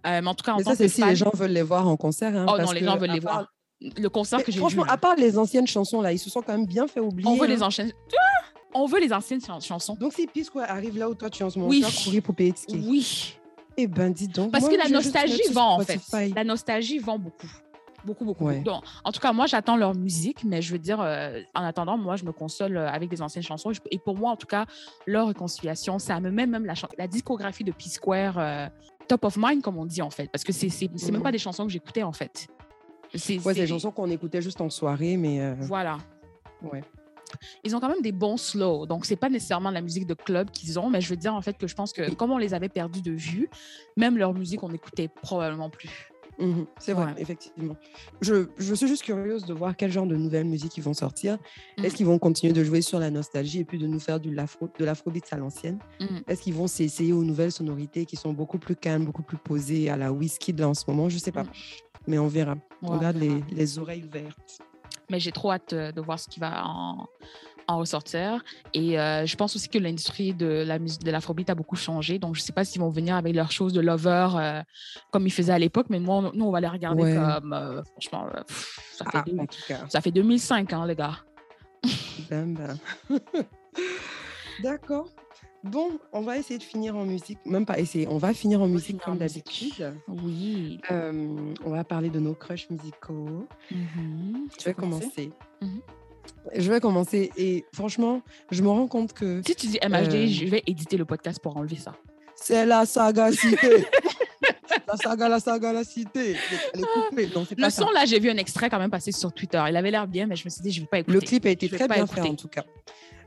mais en tout cas, en mais tant ça, c'est si les gens veulent les voir en concert. Hein, oh non, les gens veulent les voir. Le concert que j'ai vu. Franchement, à part les anciennes chansons, là, ils se sont quand même bien fait oublier. On veut les hein. anciennes. On veut les anciennes chansons. Donc, si Pisco arrive là où toi tu es en ce moment, oui. tu vas courir pour payer Oui. Eh ben, dis donc. Parce que la nostalgie vend, en fait. La nostalgie vend beaucoup. Beaucoup, beaucoup. Donc, en tout cas, moi, j'attends leur musique, mais je veux dire, euh, en attendant, moi, je me console euh, avec des anciennes chansons. Et pour moi, en tout cas, leur réconciliation, ça me met même la, la discographie de P-Square euh, top of mind, comme on dit, en fait. Parce que c'est même mhm. pas des chansons que j'écoutais, en fait. C'est des chansons qu'on écoutait juste en soirée, mais. Voilà. Ouais. ils ont quand même des bons slows. Donc, c'est pas nécessairement la musique de club qu'ils ont, mais je veux dire en fait que je pense que comme on les avait perdus de vue, même leur musique, on n'écoutait probablement plus. Mhm, c'est vrai, effectivement. Je, je, suis juste curieuse de voir quel genre de nouvelles musiques ils vont sortir. Est-ce mhm. qu'ils vont continuer de jouer sur la nostalgie et puis de nous faire du de l'afrobeat à l'ancienne? Mhm. Est-ce qu'ils vont s'essayer aux nouvelles sonorités qui sont beaucoup plus calmes, beaucoup plus posées à la whisky de là en ce moment? Je sais pas. Mais on verra. on garde les, les oreilles ouvertes. Mais j'ai trop hâte euh, de voir ce qui va en, en ressortir. Et euh, je pense aussi que l'industrie de la musique de l'afrobeat a beaucoup changé. Donc, je ne sais pas s'ils vont venir avec leurs choses de lover euh, comme ils faisaient à l'époque, mais moi, nous, on va les regarder comme, franchement, ça, fait ah, ça, fait 2005, hein, les gars. Ben, ben. [laughs] D'accord. Bon, on va essayer de finir en musique. Même pas essayer, on va finir en musique comme d'habitude. Oui. on va parler de nos crushs musicaux. Mm-hmm. Je vais commencer. Je vais commencer. Et franchement, je me rends compte que. Si tu dis MHD, euh, je vais éditer le podcast pour enlever ça. C'est la saga cité. [laughs] la saga, la saga, la cité. Elle est coupée. le son, là, j'ai vu un extrait quand même passer sur Twitter. Il avait l'air bien, mais je me suis dit, je ne vais pas écouter. Le clip a été très bien fait, en tout cas.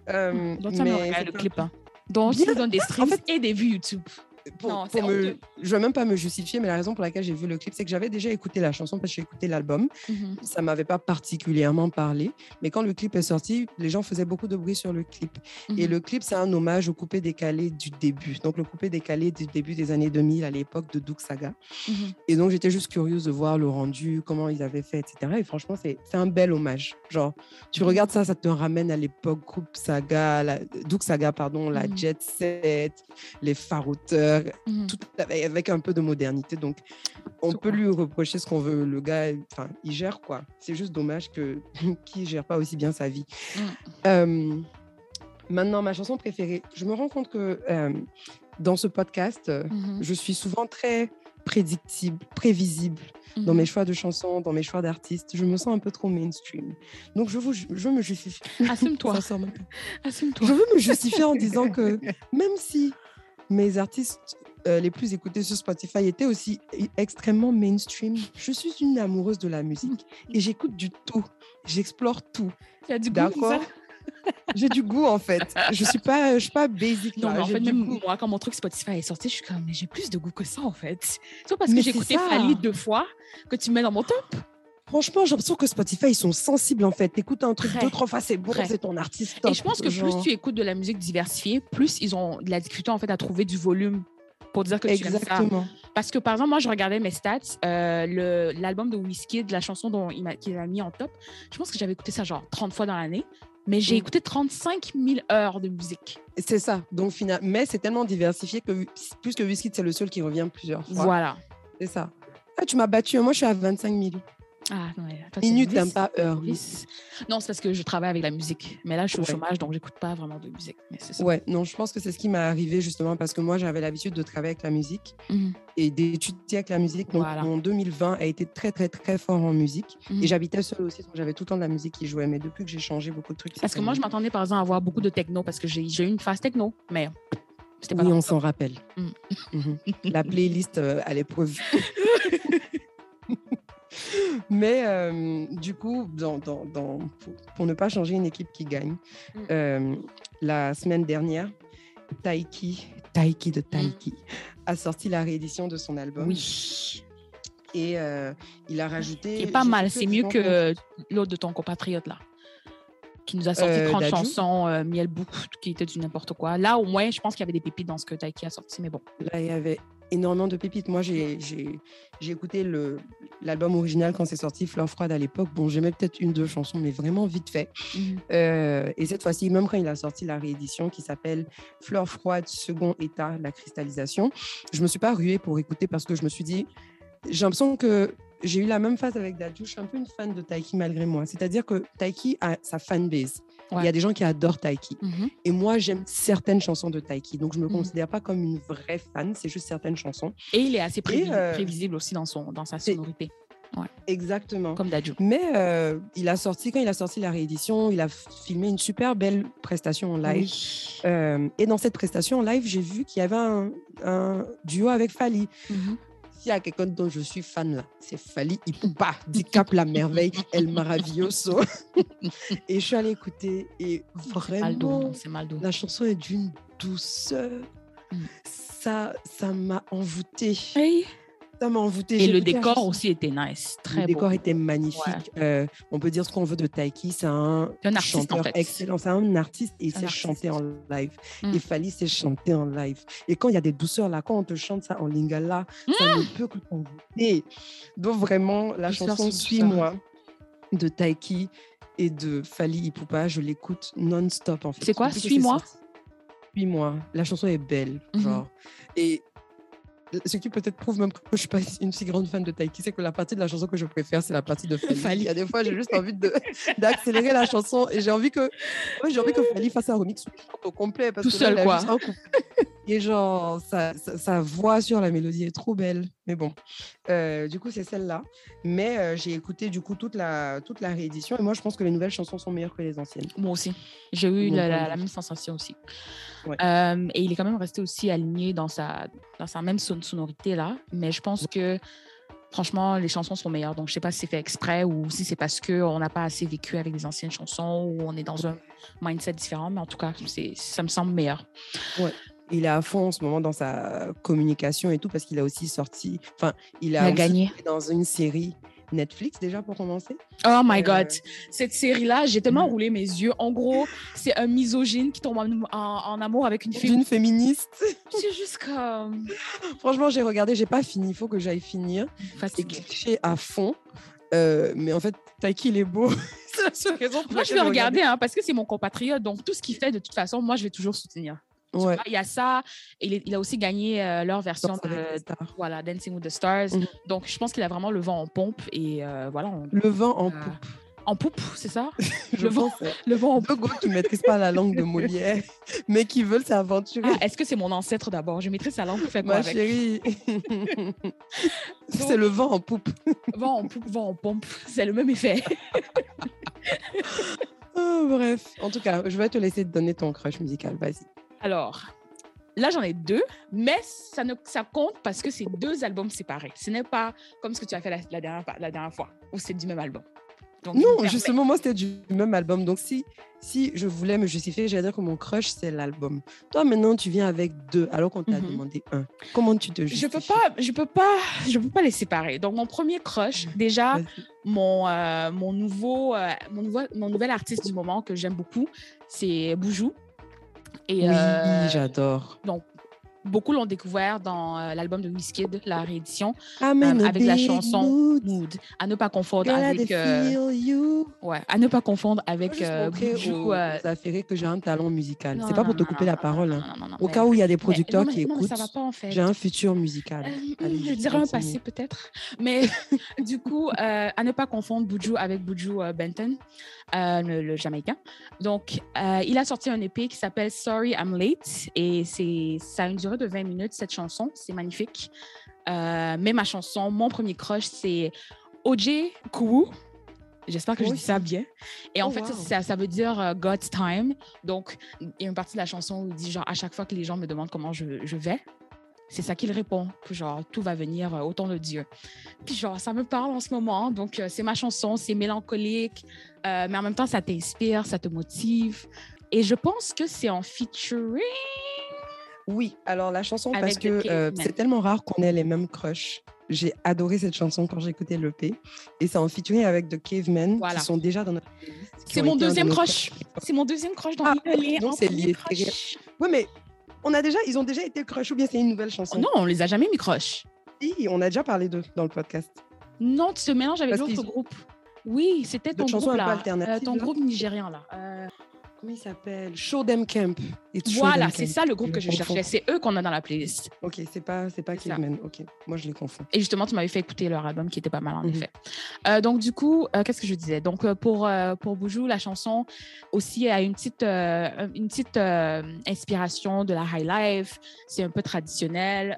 Euh, Donc, ça me le clip. Hein. Donc, ils donnent des streams et des vues YouTube pour, me, je vais même pas me justifier, mais la raison pour laquelle j'ai vu le clip, c'est que j'avais déjà écouté la chanson parce que j'ai écouté l'album. Mhm. Ça m'avait pas particulièrement parlé, mais quand le clip est sorti, les gens faisaient beaucoup de bruit sur le clip. Et mhm. le clip, c'est un hommage au coupé décalé du début. Donc le coupé décalé du début des années 2000 à l'époque de Doug Saga. Mhm. Et donc j'étais juste curieuse de voir le rendu, comment ils avaient fait, etc. Et franchement, c'est un bel hommage. Genre, tu regardes ça, ça te ramène à l'époque groupe Saga, la, Doug Saga, pardon, la Jet Set, les Mmh. tout avec un peu de modernité. Donc, on peut lui reprocher ce qu'on veut. Le gars, enfin, il gère quoi. C'est juste dommage que [laughs] qui gère pas aussi bien sa vie. Mmh. maintenant, ma chanson préférée. Je me rends compte que dans ce podcast, mmh je suis souvent très prédictible, prévisible dans mes choix de chansons, dans mes choix d'artistes. Je me sens un peu trop mainstream. Donc, je, vous, je me justifie. Assume-toi. [laughs] Assume-toi. Je veux me justifier en disant que même si mes artistes euh, les plus écoutés sur Spotify étaient aussi extrêmement mainstream. Je suis une amoureuse de la musique et j'écoute du tout. J'explore tout. Du goût, D'accord J'ai du goût en fait. Je suis pas, je suis pas basic. Non, mais en fait, même moi, quand mon truc Spotify est sorti, je suis comme, mais j'ai plus de goût que ça en fait. C'est parce que j'ai écouté Fali deux fois que tu mets dans mon top. Franchement, j'ai l'impression que Spotify, ils sont sensibles en fait. Écoute un truc deux, trois fois, c'est bon, c'est ton artiste. Et je pense que plus tu écoutes de la musique diversifiée, plus ils ont de la difficulté en fait à trouver du volume pour dire que Exactement. tu ça. Parce que par exemple, moi, je regardais mes stats, euh, l'album de Whiskey, de la chanson dont il qu'il a mis en top. Je pense que j'avais écouté ça genre 30 fois dans l'année mais j'ai mm. écouté 35 000 heures de musique. C'est ça. Donc, final... Mais c'est tellement diversifié que plus que Whiskey, c'est le seul qui revient plusieurs fois. Voilà. C'est ça. Ah, tu m'as battu. Moi, je suis à 25 000. Ah, non, Minute, t'aimes pas heure. Non, c'est parce que je travaille avec la musique. Mais là, je suis au chômage, donc j'écoute pas vraiment de musique. Mais ça. Ouais, non, je pense que c'est ce qui m'est arrivé justement parce que moi, j'avais l'habitude de travailler avec la musique mmh et d'étudier avec la musique. Donc, mon 2020 a été très, très, très fort en musique. Et j'habitais seule aussi, donc j'avais tout le temps de la musique qui jouait. Mais depuis que j'ai changé beaucoup de trucs. Parce que moi, je m'attendais par exemple à avoir beaucoup de techno parce que j'ai eu une phase techno. Mais c'était pas Oui, on s'en rappelle. Mmh. la playlist euh, à l'épreuve. [laughs] [laughs] Mais euh, du coup, dans, dans, dans, pour, ne pas changer une équipe qui gagne, mm. euh, la semaine dernière, Taiki, Taiki de Taiki, mm. a sorti la réédition de son album. Oui. Et euh, il a rajouté. C'est pas mal, c'est mieux que l'autre de ton compatriote là qui nous a sorti 30 chansons, Miel beaucoup qui était du n'importe quoi. Là, au moins, je pense qu'il y avait des pépites dans ce que Taiki a sorti, mais bon. Là, il y avait énormément de pépites. Moi, j'ai écouté l'album original quand c'est sorti, Fleur froide à l'époque. Bon, j'aimais peut-être une, deux chansons, mais vraiment vite fait. Mhm. Euh, et cette fois-ci, même quand il a sorti la réédition qui s'appelle Fleur froide, second état, la cristallisation, je me suis pas ruée pour écouter parce que je me suis dit, j'ai l'impression que j'ai eu la même phase avec Dadju. Je suis un peu une fan de Taiki malgré moi. C'est-à-dire que Taiki a sa fanbase. Il y a des gens qui adorent Taiki. Mhm. Et moi, j'aime certaines chansons de Taiki. Donc, je ne me mhm. considère pas comme une vraie fan. C'est juste certaines chansons. Et il est assez euh, prévisible aussi dans, son, dans sa sonorité. Exactement. Comme Dadju. Mais euh, il a sorti, quand il a sorti la réédition, il a filmé une super belle prestation en live. Euh, et dans cette prestation en live, j'ai vu qu'il y avait un, duo avec Fali. Mhm y a quelqu'un dont je suis fan là, c'est Fali Ipupa, Dicap la merveille, El Maravilloso. [laughs] et je suis allée écouter et vraiment, la chanson est d'une douceur. Mm. Ça, ça m'a envoûtée. Envoûté. Et le décor aussi était nice. Très le décor était magnifique. Euh, on peut dire ce qu'on veut de Taiki. C'est un, un artiste, chanteur en fait. excellent. C'est un artiste et il sait chanter en live. Mm. Et Fali sait chanter en live. Et quand il y a des douceurs là, quand on te chante ça en lingala, ça ne peut que t'envoûter. Donc vraiment, la chanson Suis-moi de Taiki et de Fali Ipupa, je l'écoute non-stop en fait. C'est quoi Suis-moi Suis-moi. La chanson est belle. Mhm. Genre. Et ce qui peut-être prouve même que je ne suis pas une si grande fan de Taiki, c'est que la partie de la chanson que je préfère, c'est la partie de Fali. Il y a des fois, j'ai juste envie [laughs] d'accélérer la chanson et j'ai envie que, j'ai envie que Fali fasse un remix au complet. Parce Tout que seul, quoi. Et genre, sa, sa, voix sur la mélodie est trop belle. Mais bon, euh, du coup, c'est celle-là. Mais euh, j'ai écouté du coup toute la, toute la réédition et moi, je pense que les nouvelles chansons sont meilleures que les anciennes. Moi aussi. J'ai eu la, même sensation aussi. Euh, et il est quand même resté aussi aligné dans sa, dans sa même sonorité là. Mais je pense que franchement, les chansons sont meilleures. Donc, je sais pas si c'est fait exprès ou si c'est parce qu'on n'a pas assez vécu avec les anciennes chansons ou on est dans un mindset différent. Mais en tout cas, ça me semble meilleur. Ouais. Il est à fond en ce moment dans sa communication et tout parce qu'il a aussi sorti, enfin, il a, gagné dans une série Netflix déjà pour commencer. Oh my God. Euh, Cette série-là, j'ai tellement roulé mes yeux. En gros, c'est un misogyne qui tombe en, amour avec une fille. Une féministe. [laughs] C'est juste comme. [laughs] Franchement, j'ai regardé, j'ai pas fini. Il faut que j'aille finir. Fatigué. cliché à fond. Euh, mais en fait, Taiki, il est beau? [laughs] c'est la seule raison pour Moi, je vais regarder, hein, parce que c'est mon compatriote. Donc, tout ce qu'il fait, de toute façon, moi, je vais toujours soutenir. Ouais. il y a ça. Il, il, a aussi gagné euh, leur version de voilà, Dancing with the Stars. Mhm. Donc, je pense qu'il a vraiment le vent en pompe. Et euh, voilà. le vent en poupe. En poupe, c'est ça? [laughs] Le, vent, le vent en Deux gars qui ne maîtrisent pas la langue de [laughs] Molière, mais qui veulent s'aventurer. Ah, Est-ce que c'est mon ancêtre d'abord? Je maîtrise sa langue quoi Ma avec? chérie, [laughs] c'est le vent en poupe. vent en poupe, vent en pompe, c'est le même effet. oh, bref, en tout cas, je vais te laisser te donner ton crush musical. Vas-y. Alors, là, j'en ai deux, mais ça, ne, ça compte parce que c'est deux albums séparés. Ce n'est pas comme ce que tu as fait la, dernière, la dernière fois, où c'est du même album. Donc, non, justement, moi, c'était du même album. Donc, si, si je voulais me justifier, j'allais dire que mon crush, c'est l'album. Toi, maintenant, tu viens avec deux, alors qu'on t'a mhm. demandé un. Comment tu te justifies Je peux pas, je peux pas, je peux pas les séparer. Donc, mon premier crush, déjà, mon, euh, mon, nouveau, euh, mon, nouveau, mon nouvel artiste du moment que j'aime beaucoup, c'est Boujou. Et, oui, euh, j'adore. Donc, beaucoup l'ont découvert dans euh, l'album de Wizkid, la réédition, euh, avec la chanson Mood. À ne pas confondre avec. ouais, à ne pas confondre avec. Boujou, ça ferait que j'ai un talent musical. C'est pas pour te couper la parole. Hein. Au cas où il y a des producteurs qui écoutent, j'ai un futur musical. [laughs] je dirais un passé peut-être. Mais [laughs] du coup, à ne pas confondre Boujou avec Boujou Benton, le, le, Jamaïcain. Donc, il a sorti un EP qui s'appelle Sorry I'm Late et ça a une durée de 20 minutes, cette chanson. C'est magnifique. Euh, mais ma chanson, mon premier crush, c'est OJ Kou. J'espère que je dis ça bien. Et en oh, fait, ça, ça, veut dire euh, God's time. Donc, il y a une partie de la chanson où il dit genre, à chaque fois que les gens me demandent comment je, je vais, c'est ça qu'il répond, que genre, tout va venir euh, au temps de Dieu. Puis genre, ça me parle en ce moment. Donc, c'est ma chanson, c'est mélancolique, mais en même temps, ça t'inspire, ça te motive. Et je pense que c'est en featuring oui, alors la chanson, parce que euh, c'est tellement rare qu'on ait les mêmes crushs. J'ai adoré cette chanson quand j'ai écouté l'EP. Et c'est en featuring avec The Cavemen, qui sont déjà dans notre C'est mon deuxième crush. C'est mon deuxième crush dans ah, Non, c'est lié. Oui, mais on a déjà, ils ont déjà été crush ou bien c'est une nouvelle chanson? Non, on les a jamais mis crush. Oui, on a déjà parlé d'eux dans le podcast. Non, tu te mélanges avec l'autre groupe. Oui, c'était ton groupe là. Euh, ton groupe nigérien là. Euh comment il s'appelle? Show Them Camp. Voilà, c'est ça le groupe que je cherchais. C'est eux qu'on a dans la playlist. Ok, c'est pas, c'est pas Caveman. Ok, moi je les confonds. Et justement, tu m'avais fait écouter leur album qui était pas mal en mhm. effet. Euh, donc du coup, euh, qu'est-ce que je disais? Donc euh, pour pour Boujou, la chanson aussi a une petite une petite inspiration de la high life. C'est un peu traditionnel.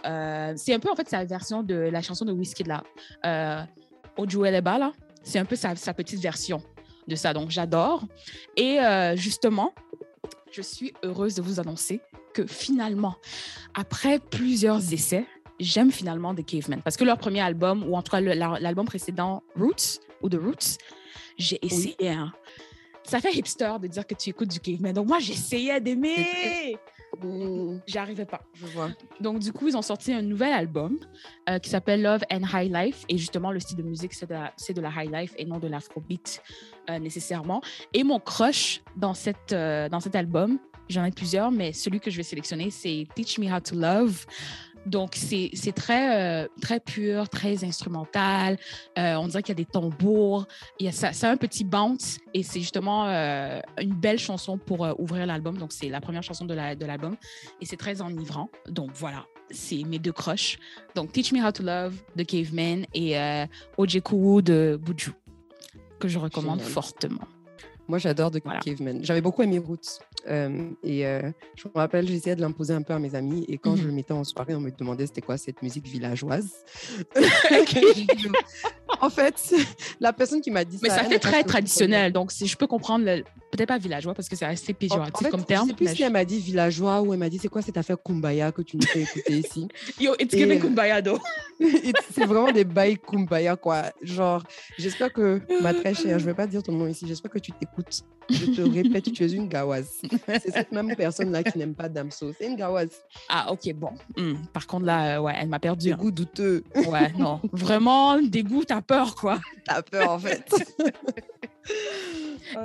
c'est un peu en fait sa version de la chanson de Whiskey là. Euh, Ojo Eleba là. C'est un peu sa, sa petite version de ça. Donc, j'adore. Et euh, justement, je suis heureuse de vous annoncer que finalement, après plusieurs essais, j'aime finalement The Cavemen. Parce que leur premier album, ou en tout cas l'album précédent, Roots, ou The Roots, j'ai essayé. Hein. Ça fait hipster de dire que tu écoutes du Cavemen. Donc moi, j'essayais d'aimer. J'y arrivais pas. Je vois. Donc, du coup, ils ont sorti un nouvel album euh, qui s'appelle Love and High Life. Et justement, le style de musique, c'est de, la, de la high life et non de l'afrobeat euh, nécessairement. Et mon crush dans, cette, euh, dans cet album, j'en ai plusieurs, mais celui que je vais sélectionner, c'est Teach Me How to Love. Donc, c'est très, euh, très pur, très instrumental. Euh, on dirait qu'il y a des tambours. Il y a ça, ça a un petit bounce et c'est justement euh, une belle chanson pour ouvrir l'album. Donc, c'est la première chanson de l'album de et c'est très enivrant. Donc, voilà, c'est mes deux croches. Donc, Teach Me How to Love de Caveman et Ojeku de Buju, que je recommande fortement. Moi, j'adore The Caveman. J'avais beaucoup aimé Roots. Euh, et euh, je me rappelle, j'essayais de l'imposer un peu à mes amis. Et quand je mhm. le mettais en soirée, on me demandait c'était quoi cette musique villageoise. [laughs] [laughs] en fait, [laughs] la personne qui m'a dit Mais ça. Mais ça fait très traditionnel. Donc, si je peux comprendre, peut-être pas villageois parce que c'est assez péjoratif comme terme. Je sais plus si elle m'a dit villageois ou elle m'a dit c'est quoi cette affaire Kumbaya que tu nous fais écouter [laughs] ici? Yo, it's giving euh, Kumbaya though. [laughs] c'est vraiment des bails Kumbaya quoi. Genre, j'espère que ma très chère, je vais pas dire ton nom ici, j'espère que tu t'écoutes. Je te répète, tu es une gawaz. C'est cette même personne-là qui n'aime pas Damso. C'est une gawaz. Ah, ok, bon. Hmm. Par contre, là, ouais, elle m'a perdu. Des hein. goûts douteux. Ouais, non. [laughs] Vraiment, des goûts, t'as peur, quoi. T'as peur, en fait.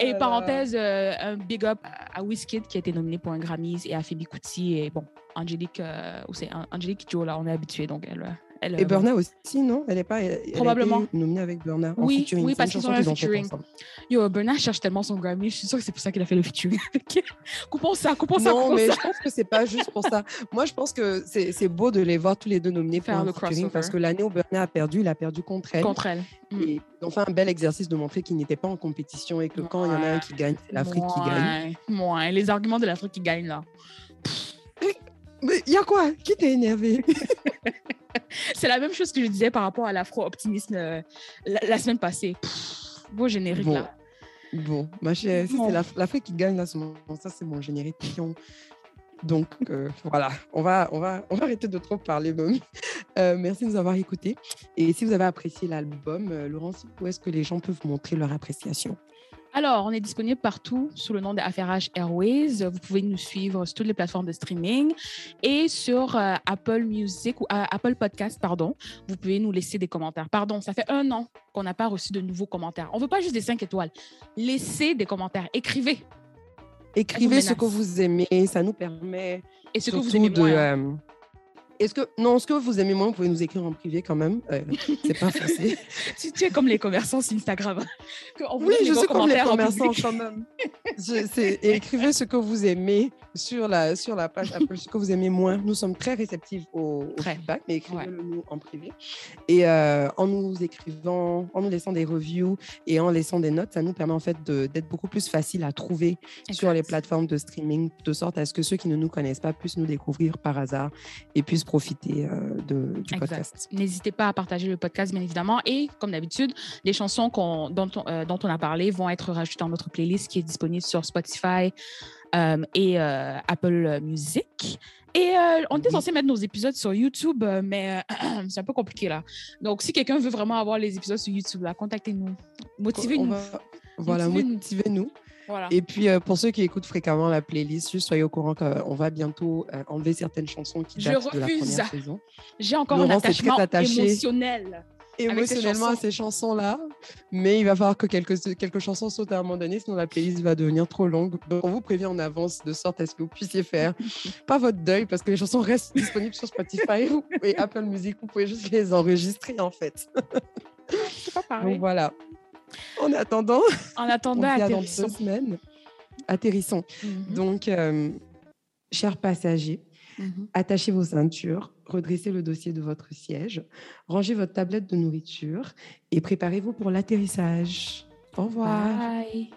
Et oh parenthèse, euh, un big up à Wizkid qui a été nominé pour un Grammy et à Phoebe Kuti. Et bon, Angélique, euh, ou c'est Angélique Joe, là, on est habitué, donc elle, et Burna aussi, non? Elle n'est pas Probablement. nominée avec Burna. Oui, oui parce qu'ils ont un featuring. Yo, Burna cherche tellement son Grammy. Je suis sûre que c'est pour ça qu'il a fait le featuring [laughs] Coupons ça, coupons ça. Non, mais je pense que c'est pas juste pour ça. Moi, je pense que c'est beau de les voir tous les deux nominés pour un le featuring parce que l'année où Burna a perdu, il a perdu contre elle. Contre elle. Mm. Et ils ont fait un bel exercice de montrer qu'il n'était pas en compétition et que quand il y en a un qui gagne, c'est l'Afrique qui gagne. Ouais, les arguments de l'Afrique qui gagne là. Mais il y a quoi? Qui t'a énervé? [laughs] [laughs] C'est la même chose que je disais par rapport à l'afro-optimisme euh, la, semaine passée. beau générique bon. là. Bon, ma chère, c'est l'Afrique qui gagne là, ça c'est mon générique. Donc euh, voilà, on va, on, va, on va arrêter de trop parler, [laughs] euh, merci de nous avoir écoutés. Et si vous avez apprécié l'album, Laurence, où est-ce que les gens peuvent montrer leur appréciation? Alors, on est disponible partout sous le nom de Affairage Airways. Vous pouvez nous suivre sur toutes les plateformes de streaming et sur euh, Apple Music ou euh, Apple Podcast, pardon. Vous pouvez nous laisser des commentaires. Pardon, ça fait un an qu'on n'a pas reçu de nouveaux commentaires. On ne veut pas juste des cinq étoiles. Laissez des commentaires. Écrivez. Écrivez ce que vous aimez. Ça nous permet. Et ce que vous aimez de, euh, est-ce que non, ce que vous aimez moins, vous pouvez nous écrire en privé quand même? Euh, c'est pas facile. [laughs] tu, es comme les commerçants sur Instagram. [laughs] oui, je suis comme les commerçants quand même. [laughs] écrivez ce que vous aimez sur la sur la page Apple, ce que vous aimez moins. Nous sommes très réceptifs au, feedback, mais écrivez-le nous en privé. Et euh, en nous écrivant, en nous laissant des reviews et en laissant des notes, ça nous permet en fait d'être beaucoup plus facile à trouver sur les plateformes de streaming, de sorte à ce que ceux qui ne nous connaissent pas puissent nous découvrir par hasard et puissent profiter euh, de, du podcast. N'hésitez pas à partager le podcast, bien évidemment. Et comme d'habitude, les chansons dont, on, euh, dont on a parlé vont être rajoutées dans notre playlist qui est disponible sur Spotify euh, et Apple Music. Et on était censé mettre nos épisodes sur YouTube, mais [clears throat] c'est un peu compliqué là. Donc, si quelqu'un veut vraiment avoir les épisodes sur YouTube, contactez-nous. Motivez-nous. Voilà, motivez-nous. Et puis, euh, pour ceux qui écoutent fréquemment la playlist, juste soyez au courant qu'on va bientôt euh, enlever certaines chansons qui datent de la première saison. J'ai encore un attachement émotionnel. Émotionnellement à ces chansons-là, mais il va falloir que quelques, quelques chansons sautent à un moment donné, sinon la playlist va devenir trop longue. Donc, on vous prévient en avance de sorte à ce que vous puissiez faire [laughs] pas votre deuil, parce que les chansons restent disponibles sur Spotify [laughs] et Apple Music. Vous pouvez juste les enregistrer en fait. C'est pas pareil. Donc voilà. En attendant, [laughs] en attendant, on dans deux semaines, atterrissons. Mhm. Donc, euh, chers passagers, mhm. attachez vos ceintures, redressez le dossier de votre siège, rangez votre tablette de nourriture et préparez-vous pour l'atterrissage. Au revoir. Bye.